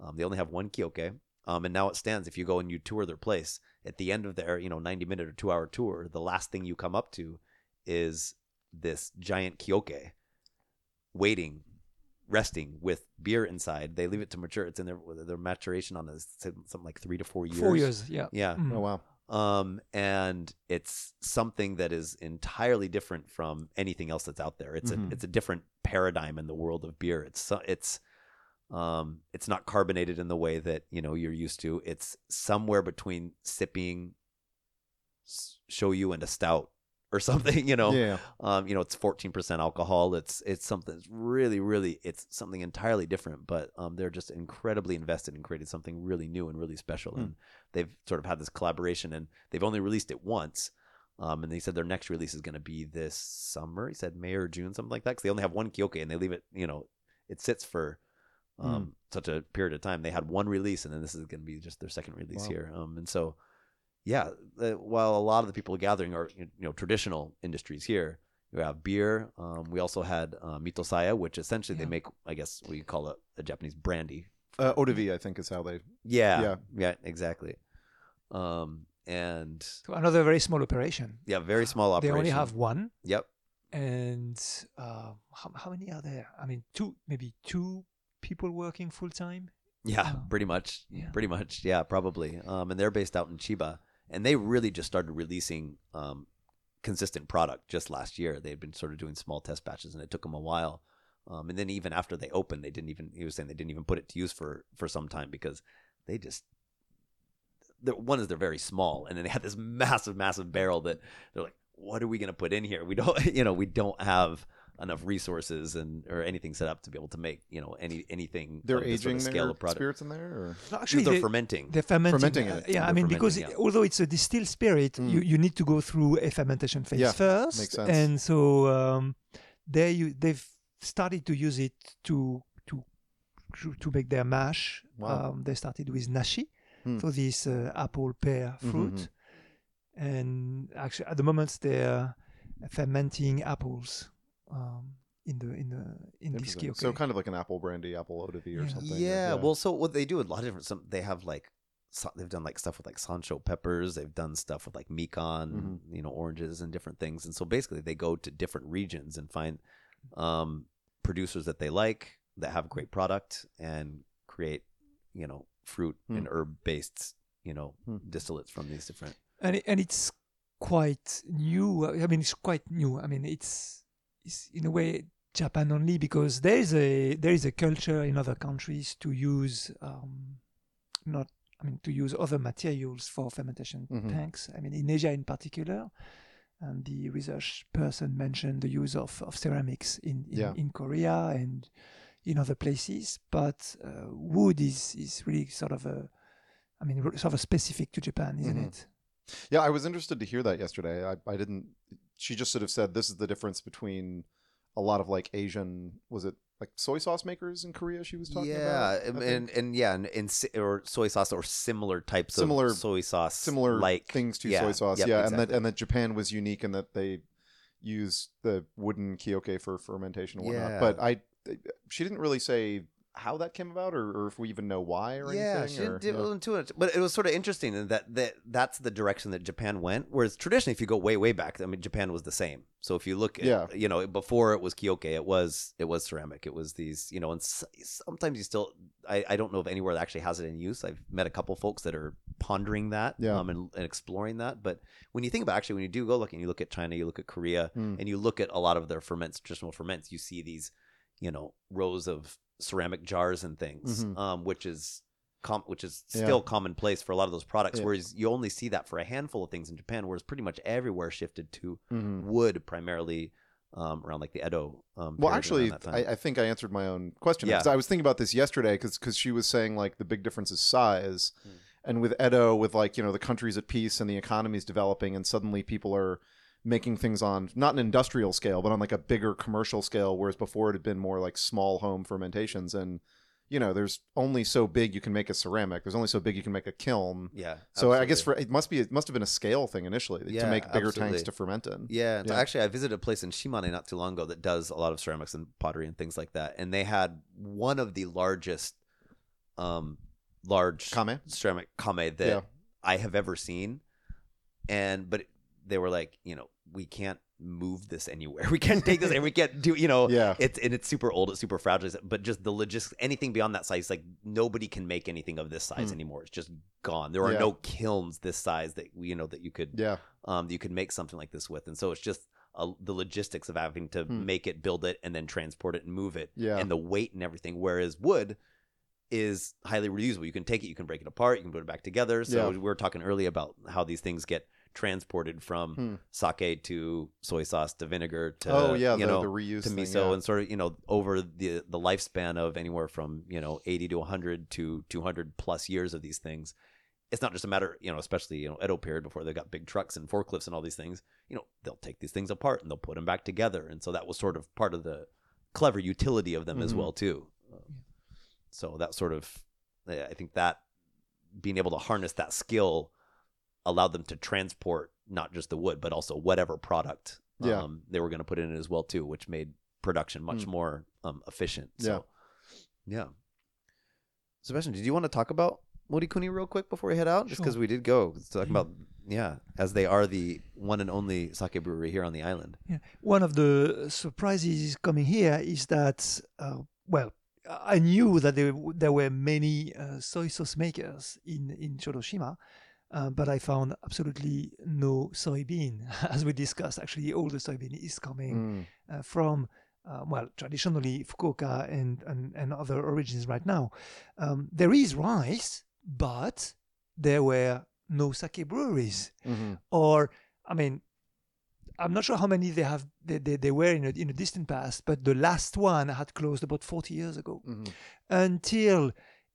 um, they only have one kioke. Um, and now it stands. If you go and you tour their place, at the end of their you know ninety minute or two hour tour, the last thing you come up to is this giant kioke waiting, resting with beer inside. They leave it to mature. It's in their their maturation on is something like three to four years. Four years, yeah. Yeah. Mm. Oh wow! Um, and it's something that is entirely different from anything else that's out there. It's Mhm. a it's a different paradigm in the world of beer. It's so- it's um it's not carbonated in the way that you know you're used to. It's somewhere between sipping s- shoyu and a stout or (laughs) something. You know, Yeah, um, you know, it's 14% alcohol. It's it's something that's really, really, it's something entirely different. But um, they're just incredibly invested in creating something really new and really special. Hmm. And they've sort of had this collaboration, and they've only released it once. Um, and they said their next release is going to be this summer. He said May or June, something like that. Because they only have one kioke, and they leave it. You know, it sits for um, such a period of time. They had one release, and then this is going to be just their second release Wow. here. Um, and so yeah, uh, while a lot of the people gathering are you know traditional industries here, you have beer. Um, we also had uh, mitosaya, which essentially Yeah. they make, I guess we call it a Japanese brandy. uh, Odavi, I think is how they. Yeah, Yeah. yeah, exactly. Um, and another very small operation. yeah, very small operation. They only have one, Yep. and uh, how, how many are there? I mean, two, maybe two people working full time. Yeah, Oh. pretty much. Yeah. Pretty much. Yeah, probably. Um, and they're based out in Chiba, and they really just started releasing um, consistent product just last year. They'd been sort of doing small test batches, and it took them a while. Um, and then even after they opened, they didn't even. He was saying they didn't even put it to use for for some time because they just. The, one is they're very small, and then they had this (laughs) massive, massive barrel that they're like, "What are we going to put in here? We don't, (laughs) you know, we don't have enough resources and or anything set up to be able to make, you know, any anything. They're of this sort aging of their scale of product. spirits in there, or No, Actually, they're they, fermenting. they're fermenting. Fermenting uh, it. yeah, I They're mean, because fermenting, it- although it's a distilled spirit, Mm. you, you need to go through a fermentation phase Yeah, first, makes sense. and so um, they you, they've started to use it to to to- to make their mash. Wow. Um, they started with nashi, Hmm. so this uh, apple pear Mhm, fruit, mhm. and actually at the moment they're fermenting apples um, in the in the in this Interesting. kioke. So kind of like an apple brandy, apple Odavi, or Yeah. something. or- Yeah, well, so what they do a lot of different. Some they have like so- they've done like stuff with like sansho peppers. They've done stuff with like Mikan, Mm-hmm. you know, oranges and different things. And so basically, they go to different regions and find um, producers that they like that have great product and create, you know, fruit Hmm. and herb based, you know, Hmm. distillates from these different. and it, and it's quite new. I mean, it's quite new. I mean, it's it's in a way Japan only because there is a there is a culture in other countries to use um, not I mean, to use other materials for fermentation Mhm. tanks. I mean, in Asia in particular, and the research person mentioned the use of, of ceramics in in, Yeah. in Korea and in other places. But uh, wood is is really sort of a, I mean, sort of specific to Japan, isn't Mhm. it? Yeah, I was interested to hear that yesterday. I, I didn't. She just sort of said this is the difference between a lot of like Asian. Was it like soy sauce makers in Korea? She was talking yeah, about. I um, and, and and yeah, and, and or soy sauce or similar types Similar- of soy sauce, similar like things to yeah, soy sauce. yep, yeah, and that and that Japan was unique in that they use the wooden kioke for fermentation and whatnot. Yeah. But I, she didn't really say how that came about or, or if we even know why or yeah, anything. she didn't do yeah. but it was sort of interesting in that that that's the direction that Japan went. Whereas traditionally, if you go way way back, I mean, Japan was the same. So if you look at, Yeah. you know, before it was kioke, it was it was ceramic. It was these, you know, and sometimes you still, I, I don't know of anywhere that actually has it in use. I've met a couple folks that are pondering that, Yeah. um, and, and exploring that. But when you think about actually, when you do go look and you look at China, you look at Korea, Hmm. and you look at a lot of their ferments, traditional ferments, you see these, you know, rows of ceramic jars and things, Mhm. um, which is com- which is Yeah. still commonplace for a lot of those products. Yeah. Whereas you only see that for a handful of things in Japan, whereas pretty much everywhere shifted to Mhm. wood primarily um, around like the Edo. Um, Well, actually, I. I think I answered my own question. Yeah. I was thinking about this yesterday because she was saying like the big difference is size, Hmm. and with Edo, with like you know the countries at peace and the economy's developing, and suddenly people are making things on not an industrial scale, but on like a bigger commercial scale, whereas before it had been more like small home fermentations and. You know, there's only so big you can make a ceramic. There's only so big you can make a kiln. yeah. So I guess for it must be it must have been a scale thing initially to make bigger absolutely. tanks to ferment in. Yeah, Yeah. actually, I visited a place in Shimane not too long ago that does a lot of ceramics and pottery and things like that, and they had one of the largest, um, large Kame? ceramic kame that Yeah. I have ever seen, and but they were like, you know, we can't move this anywhere. (laughs) We can't take this, and we can't do, you know, (laughs) Yeah. It's and it's super old, it's super fragile, but just the logistics, anything beyond that size, like nobody can make anything of this size Hmm. anymore. It's just gone. There are Yeah. no kilns this size that you know that you could Yeah. um, you could make something like this with. And so it's just uh, the logistics of having to Hmm. make it, build it, and then transport it and move it, Yeah. and the weight and everything. Whereas wood is highly reusable. You can take it, you can break it apart, you can put it back together. So Yeah. we were talking earlier about how these things get transported from Hmm. sake to soy sauce to vinegar to oh yeah, you the, know the reuse to thing, miso yeah. and sort of you know over the the lifespan of anywhere from you know 80 to 100 to 200 plus years of these things it's not just a matter you know especially you know edo period before they got big trucks and forklifts and all these things you know they'll take these things apart and they'll put them back together and so that was sort of part of the clever utility of them as Mhm. well too Um, so that sort of i think that being able to harness that skill allowed them to transport not just the wood but also whatever product Yeah. um, they were going to put in it as well too which made production much Mm. more um, efficient Yeah. so yeah sebastian did you want to talk about morikuni real quick before we head out just Sure. because we did go talking about (clears throat) yeah as they are the one and only sake brewery here on the island Yeah. One of the surprises coming here is that, uh, well, I knew that there, there were many uh, soy sauce makers in, in Shodoshima, uh, but I found absolutely no soybean. (laughs) As we discussed, actually, all the soybean is coming Mm. uh, from, uh, well, traditionally Fukuoka and, and, and other origins right now. Um, there is rice, but there were no sake breweries Mhm. or I mean, I'm not sure how many they have they, they, they were in a, in a distant past, but the last one had closed about 40 years ago Mhm. until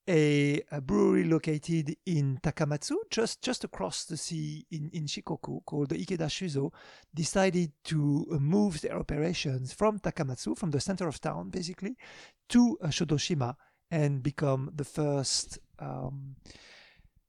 a, a brewery located in Takamatsu, just just across the sea in, in Shikoku, called the Ikeda Shuzo, decided to uh, move their operations from Takamatsu, from the center of town, basically, to uh, Shodoshima and become the first um,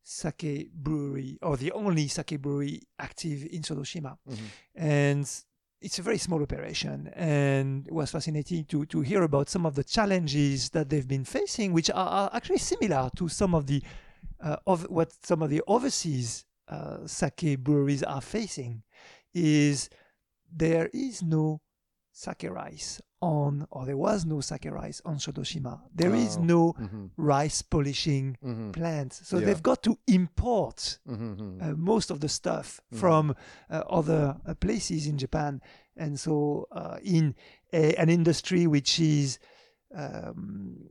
sake brewery or the only sake brewery active in Shodoshima. Mhm. And it's a very small operation and it was fascinating to, to hear about some of the challenges that they've been facing, which are, are actually similar to some of the uh, of what some of the overseas uh, sake breweries are facing. Is there is no sake rice on, or there was no sake rice on Shodoshima. There is Oh. no Mhm. rice polishing Mhm. plant, so Yeah. they've got to import Mhm. Mhm. uh, most of the stuff Mhm. from uh, other uh, places in Japan. And so, uh, in a, an industry which is, um,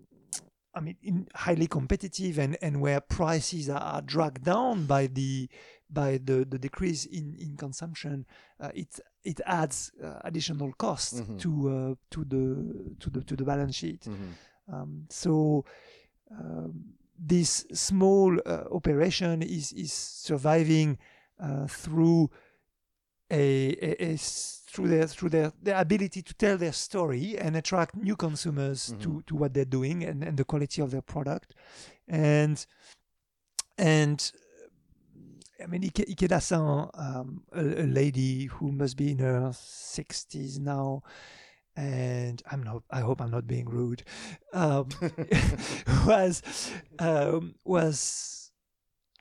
I mean, in highly competitive and, and where prices are, are dragged down by the by the, the decrease in, in consumption, uh, it it adds uh, additional costs Mhm. to uh, to the to the to the balance sheet. Mhm. Um, so um, this small uh, operation is is surviving uh, through a, a- a through their through their, their ability to tell their story and attract new consumers to, to what they're doing and, and the quality of their product and and I mean Ike- Ikeda-san, um, a, a lady who must be in her 60s now and I'm not I hope I'm not being rude um, (laughs) (laughs) was um, was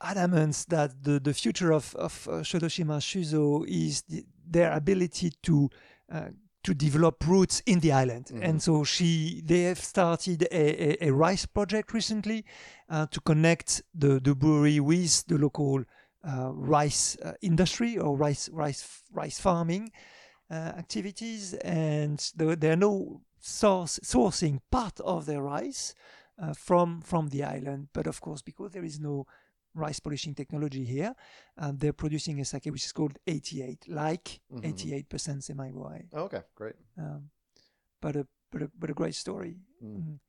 adamant that the, the future of, of uh, Shodoshima Shuzo is the, their ability to uh, to develop roots in the island. And so she they have started a, a, a rice project recently uh, to connect the, the brewery with the local uh, rice uh, industry or rice rice rice farming uh, activities, and there, there are no source sourcing part of their rice uh, from from the island. But of course, because there is no rice polishing technology here, um, they're producing a sake which is called 88, like Mhm. 88% semi-rye. Oh, okay, great. Um, but a but a but a great story. Mm. Mm.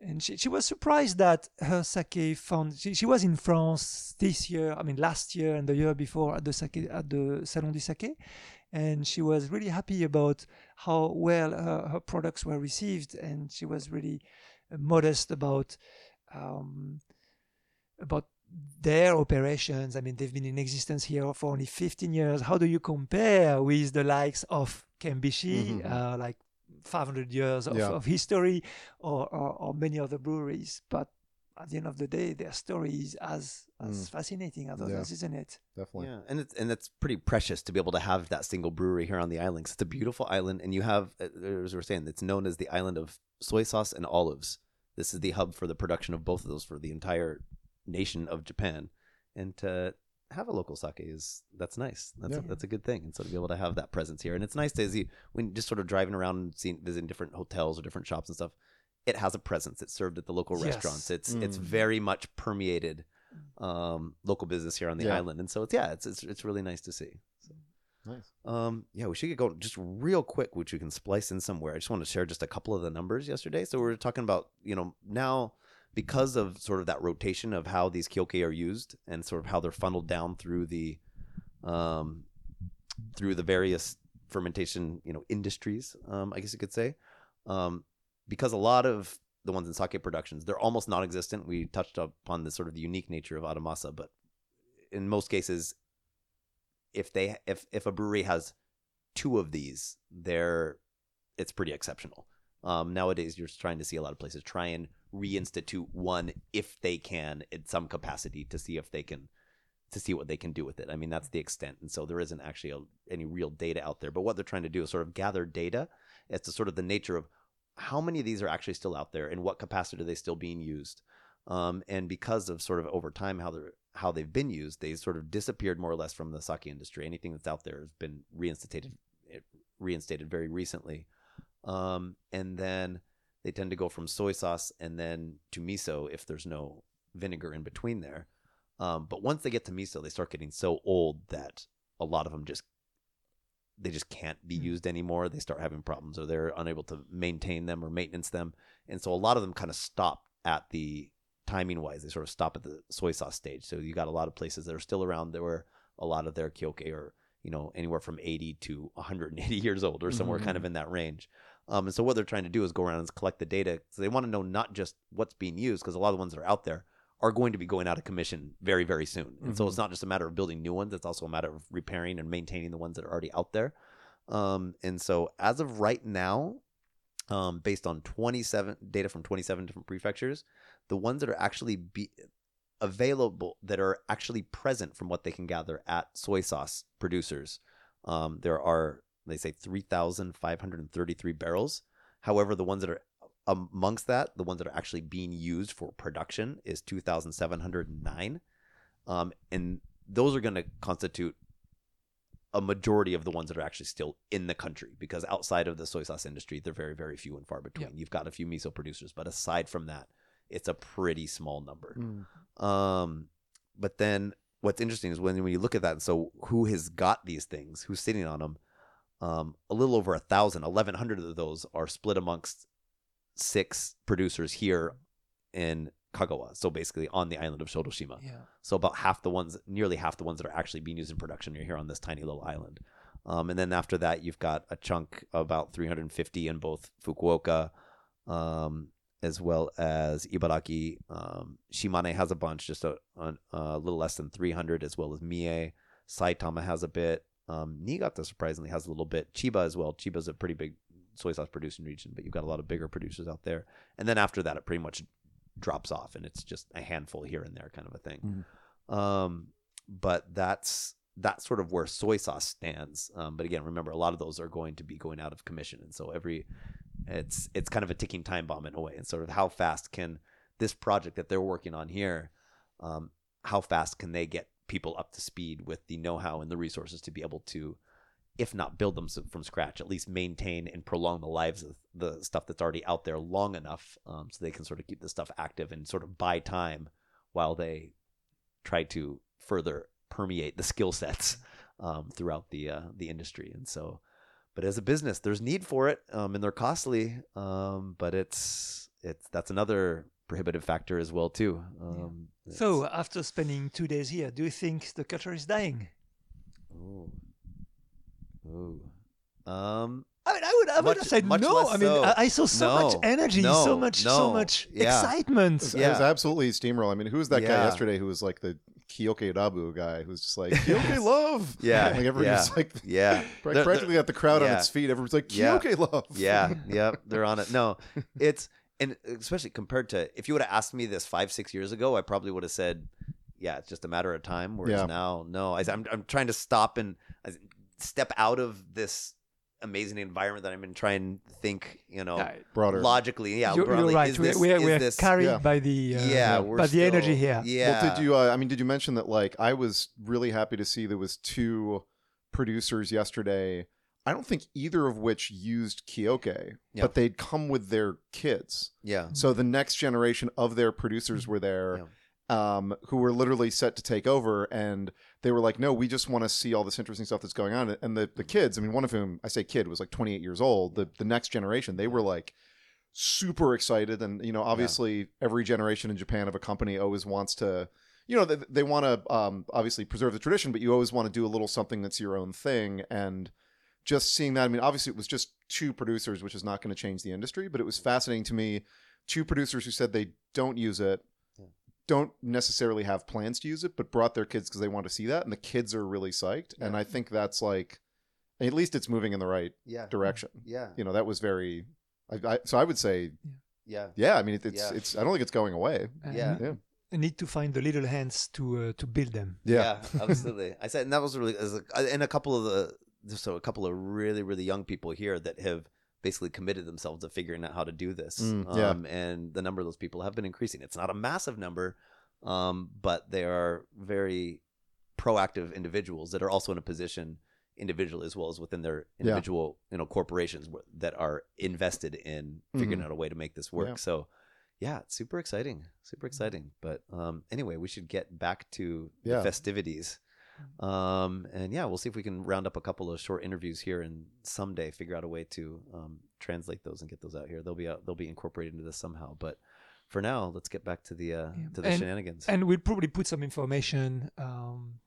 And she, she was surprised that her sake found she, she was in France this year, I mean last year and the year before at the sake at the Salon du Sake, and she was really happy about how well her, her products were received, and she was really uh, modest about um, about their operations. I mean, they've been in existence here for only 15 years. How do you compare with the likes of Kenbishi, Mhm. uh, like 500 years of, Yeah. of history, or, or, or many other breweries? But at the end of the day, their story is as as fascinating as Mm. Yeah. others, isn't it? Definitely. Yeah, and it's and it's pretty precious to be able to have that single brewery here on the island. 'cause it's a beautiful island, and you have, uh, as we are saying, it's known as the island of soy sauce and olives. This is the hub for the production of both of those for the entire nation of Japan, and to have a local sake is that's nice. That's Yeah. a, that's a good thing, and so to be able to have that presence here, and it's nice to see when just sort of driving around and seeing visiting different hotels or different shops and stuff. It has a presence. It's served at the local Yes. restaurants. It's it's Mm. very much permeated um, local business here on the Yeah. island, and so it's yeah, it's it's it's really nice to see. Nice. Um, yeah, we should get going just real quick, which we can splice in somewhere. I just want to share just a couple of the numbers yesterday. So we are talking about, you know, now because of sort of that rotation of how these kioke are used and sort of how they're funneled down through the, um, through the various fermentation, you know, industries, um, I guess you could say, um, because a lot of the ones in sake productions, they're almost non-existent. We touched upon the sort of the unique nature of Aramasa, but in most cases, if they if if a brewery has two of these, they're it's pretty exceptional. Um, nowadays, you're trying to see a lot of places try and reinstitute one if they can in some capacity to see if they can to see what they can do with it. I mean, that's the extent, and so there isn't actually a, any real data out there. But what they're trying to do is sort of gather data as to sort of the nature of how many of these are actually still out there and what capacity are they still being used. Um, and because of sort of over time how they're how they've been used, they sort of disappeared more or less from the sake industry. Anything that's out there has been reinstated reinstated very recently. Um, and then they tend to go from soy sauce and then to miso if there's no vinegar in between there. Um, but once they get to miso, they start getting so old that a lot of them just they just can't be Mm. used anymore. They start having problems or they're unable to maintain them or maintenance them. And so a lot of them kind of stop at the timing wise. They sort of stop at the soy sauce stage. So you got a lot of places that are still around that were a lot of their kioke are, you know, anywhere from 80 to 180 years old or somewhere kind of in that range. Um, and so what they're trying to do is go around and collect the data. So they want to know not just what's being used, because a lot of the ones that are out there are going to be going out of commission very, very soon. And so Mhm. it's not just a matter of building new ones; it's also a matter of repairing and maintaining the ones that are already out there. Um, and so as of right now, um, based on 27 data from 27 different prefectures, the ones that are actually be available that are actually present from what they can gather at soy sauce producers, um, there are they say 3,533 barrels. However, the ones that are amongst that, the ones that are actually being used for production is 2,709. Um, and those are going to constitute a majority of the ones that are actually still in the country because outside of the soy sauce industry, they're very, very few and far between. You've got a few miso producers, but aside from that, it's a pretty small number. Mm. Um, but then what's interesting is when when you look at that, so who has got these things? Who's sitting on them? Um, a little over a thousand, eleven hundred of those are split amongst six producers here in Kagawa. So basically on the island of Shodoshima. Yeah. So about half the ones, nearly half the ones that are actually being used in production are here on this tiny little island. Um, and then after that, you've got a chunk about 350 in both Fukuoka, um, as well as Ibaraki. Um, Shimane has a bunch, just a, a, a little less than 300, as well as Mie. Saitama has a bit. Um, Niigata surprisingly has a little bit. Chiba as well. Chiba's a pretty big soy sauce producing region, but you've got a lot of bigger producers out there. And then after that, it pretty much drops off, and it's just a handful here and there, kind of a thing. Um, but that's that's sort of where soy sauce stands. Um, but again, remember, a lot of those are going to be going out of commission, and so every it's it's kind of a ticking time bomb in a way. And sort of how fast can this project that they're working on here, um, how fast can they get people up to speed with the know-how and the resources to be able to if not build them from scratch, at least maintain and prolong the lives of the stuff that's already out there long enough um, so they can sort of keep the stuff active and sort of buy time while they try to further permeate the skill sets um, throughout the uh, the industry. And so, but as a business, there's need for it, um, and they're costly. Um, but it's it's that's another prohibitive factor as well too. Um, So after spending two days here, do you think the culture is dying? Ooh. Ooh. Um, I mean, I would, I would Much- have said much no. less I mean, so. I, I saw so much energy, no, so much, so much yeah. excitement. It was, Yeah. it was absolutely steamroll. I mean, who was that guy yesterday who was like the Kioke Rabu guy who's just like (laughs) Kioke love? Yeah, (laughs) like everybody's yeah. like (laughs) yeah. pra- They're- practically got the crowd on its feet. Everyone's like Yeah. Kioke love. yeah yeah they're on it no it's and especially compared to if you would have asked me this five six years ago i probably would have said yeah it's just a matter of time whereas Yeah. now no I, I'm, I'm trying to stop and step out of this amazing environment that i'm in try and think you know Yeah, broader. logically yeah you're, broadly, you're right. is we're this, we're, is we're this, carried Yeah. by the uh, yeah we're by the energy here. yeah Well, did you? Uh, I mean, did you mention that? Like, I was really happy to see there was two producers yesterday. I don't think either of which used Kioke, Yeah. but they'd come with their kids. yeah So the next generation of their producers were there, um, who were literally set to take over, and they were like, "No, we just want to see all this interesting stuff that's going on." And the the kids, I mean, one of whom I say kid was like 28 years old. The the next generation, they were like super excited, and you know, obviously, every generation in Japan of a company always wants to. You know, they, they want to um, obviously preserve the tradition, but you always want to do a little something that's your own thing. And just seeing that, I mean, obviously, it was just two producers, which is not going to change the industry, but it was fascinating to me. Two producers who said they don't use it, don't necessarily have plans to use it, but brought their kids because they want to see that, and the kids are really psyched. And I think that's like, at least it's moving in the right yeah direction. yeah You know, that was very. I, I, so I would say, yeah yeah. I mean, it, it's Yeah. it's. I don't think it's going away. And Yeah. Yeah. you need to find the little hands to uh, to build them. Yeah, absolutely. I said, and that was really, as a, and a couple of the, so a couple of really, really young people here that have basically committed themselves to figuring out how to do this. Mm, yeah. um, and the number of those people have been increasing. It's not a massive number, um, but they are very proactive individuals that are also in a position individually as well as within their Yeah. individual you know corporations that are invested in figuring Mhm. out a way to make this work Yeah. so yeah it's super exciting super exciting but um anyway we should get back to Yeah. the festivities um and yeah we'll see if we can round up a couple of short interviews here and someday figure out a way to um translate those and get those out here they'll be out they'll be incorporated into this somehow but for now let's get back to the uh Yeah. to the And- shenanigans And we'll probably put some information um,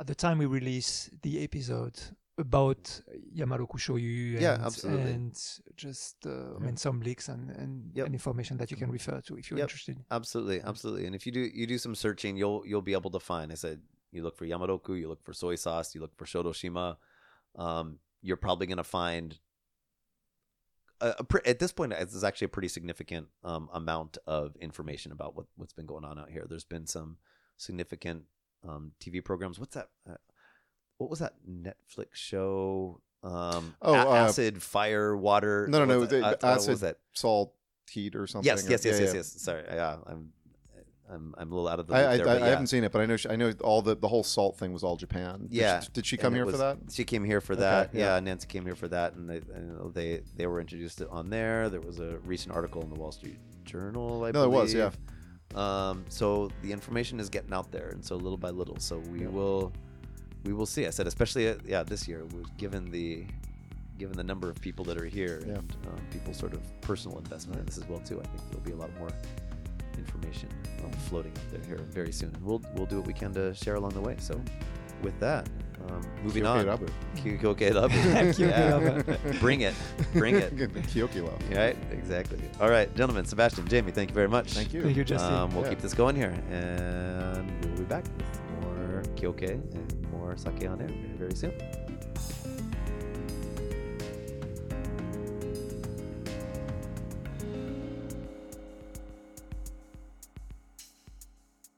at the time we release the episode about Yamaroku Shoyu and, Yeah, absolutely. and just uh, I mean some links and, and, Yep. and information that you can refer to if you're Yep. interested. Absolutely, absolutely. And if you do you do some searching, you'll you'll be able to find. I said you look for Yamaroku, you look for soy sauce, you look for Shodoshima. Um, you're probably going to find a, a pre- at this point it's actually a pretty significant um, amount of information about what what's been going on out here. There's been some significant um, TV programs. What's that? Uh, what was that Netflix show? Um, Oh, A- uh, acid, fire, water. No, no, no, the Uh, uh, what acid was that? Salt heat or something. Yes, or- yes, yes, yeah, yes, yeah. yes. Sorry, yeah, I'm. I'm I'm a little out of the I, I, there. I, but I haven't seen it, but I know she, I know all the the whole salt thing was all Japan. Did Yeah, she, did she come it here was- for that? She came here for Okay, that. yeah. Yeah. Nancy came here for that, and they they they were introduced it on there. There was a recent article in the Wall Street Journal. I No, there was, yeah. Um, so the information is getting out there, and so little by little. So we will we will see. I said, especially uh, yeah, this year, given the given the number of people that are here Yeah. and um, people's sort of personal investment in this as well too. I think there'll be a lot more information um, floating out there here very soon, and we'll we'll do what we can to share along the way. So with that, um, moving Kioke on. Rabu. Kioke Rabu. (laughs) Yeah. Bring it. Bring it. (laughs) Kioke love. Right, exactly. All right, gentlemen, Sebastian, Jamie, thank you very much. Thank you. Thank you, Justin. Um, we'll Yeah. keep this going here, and we'll be back with more Kioke and more sake on air very, very soon.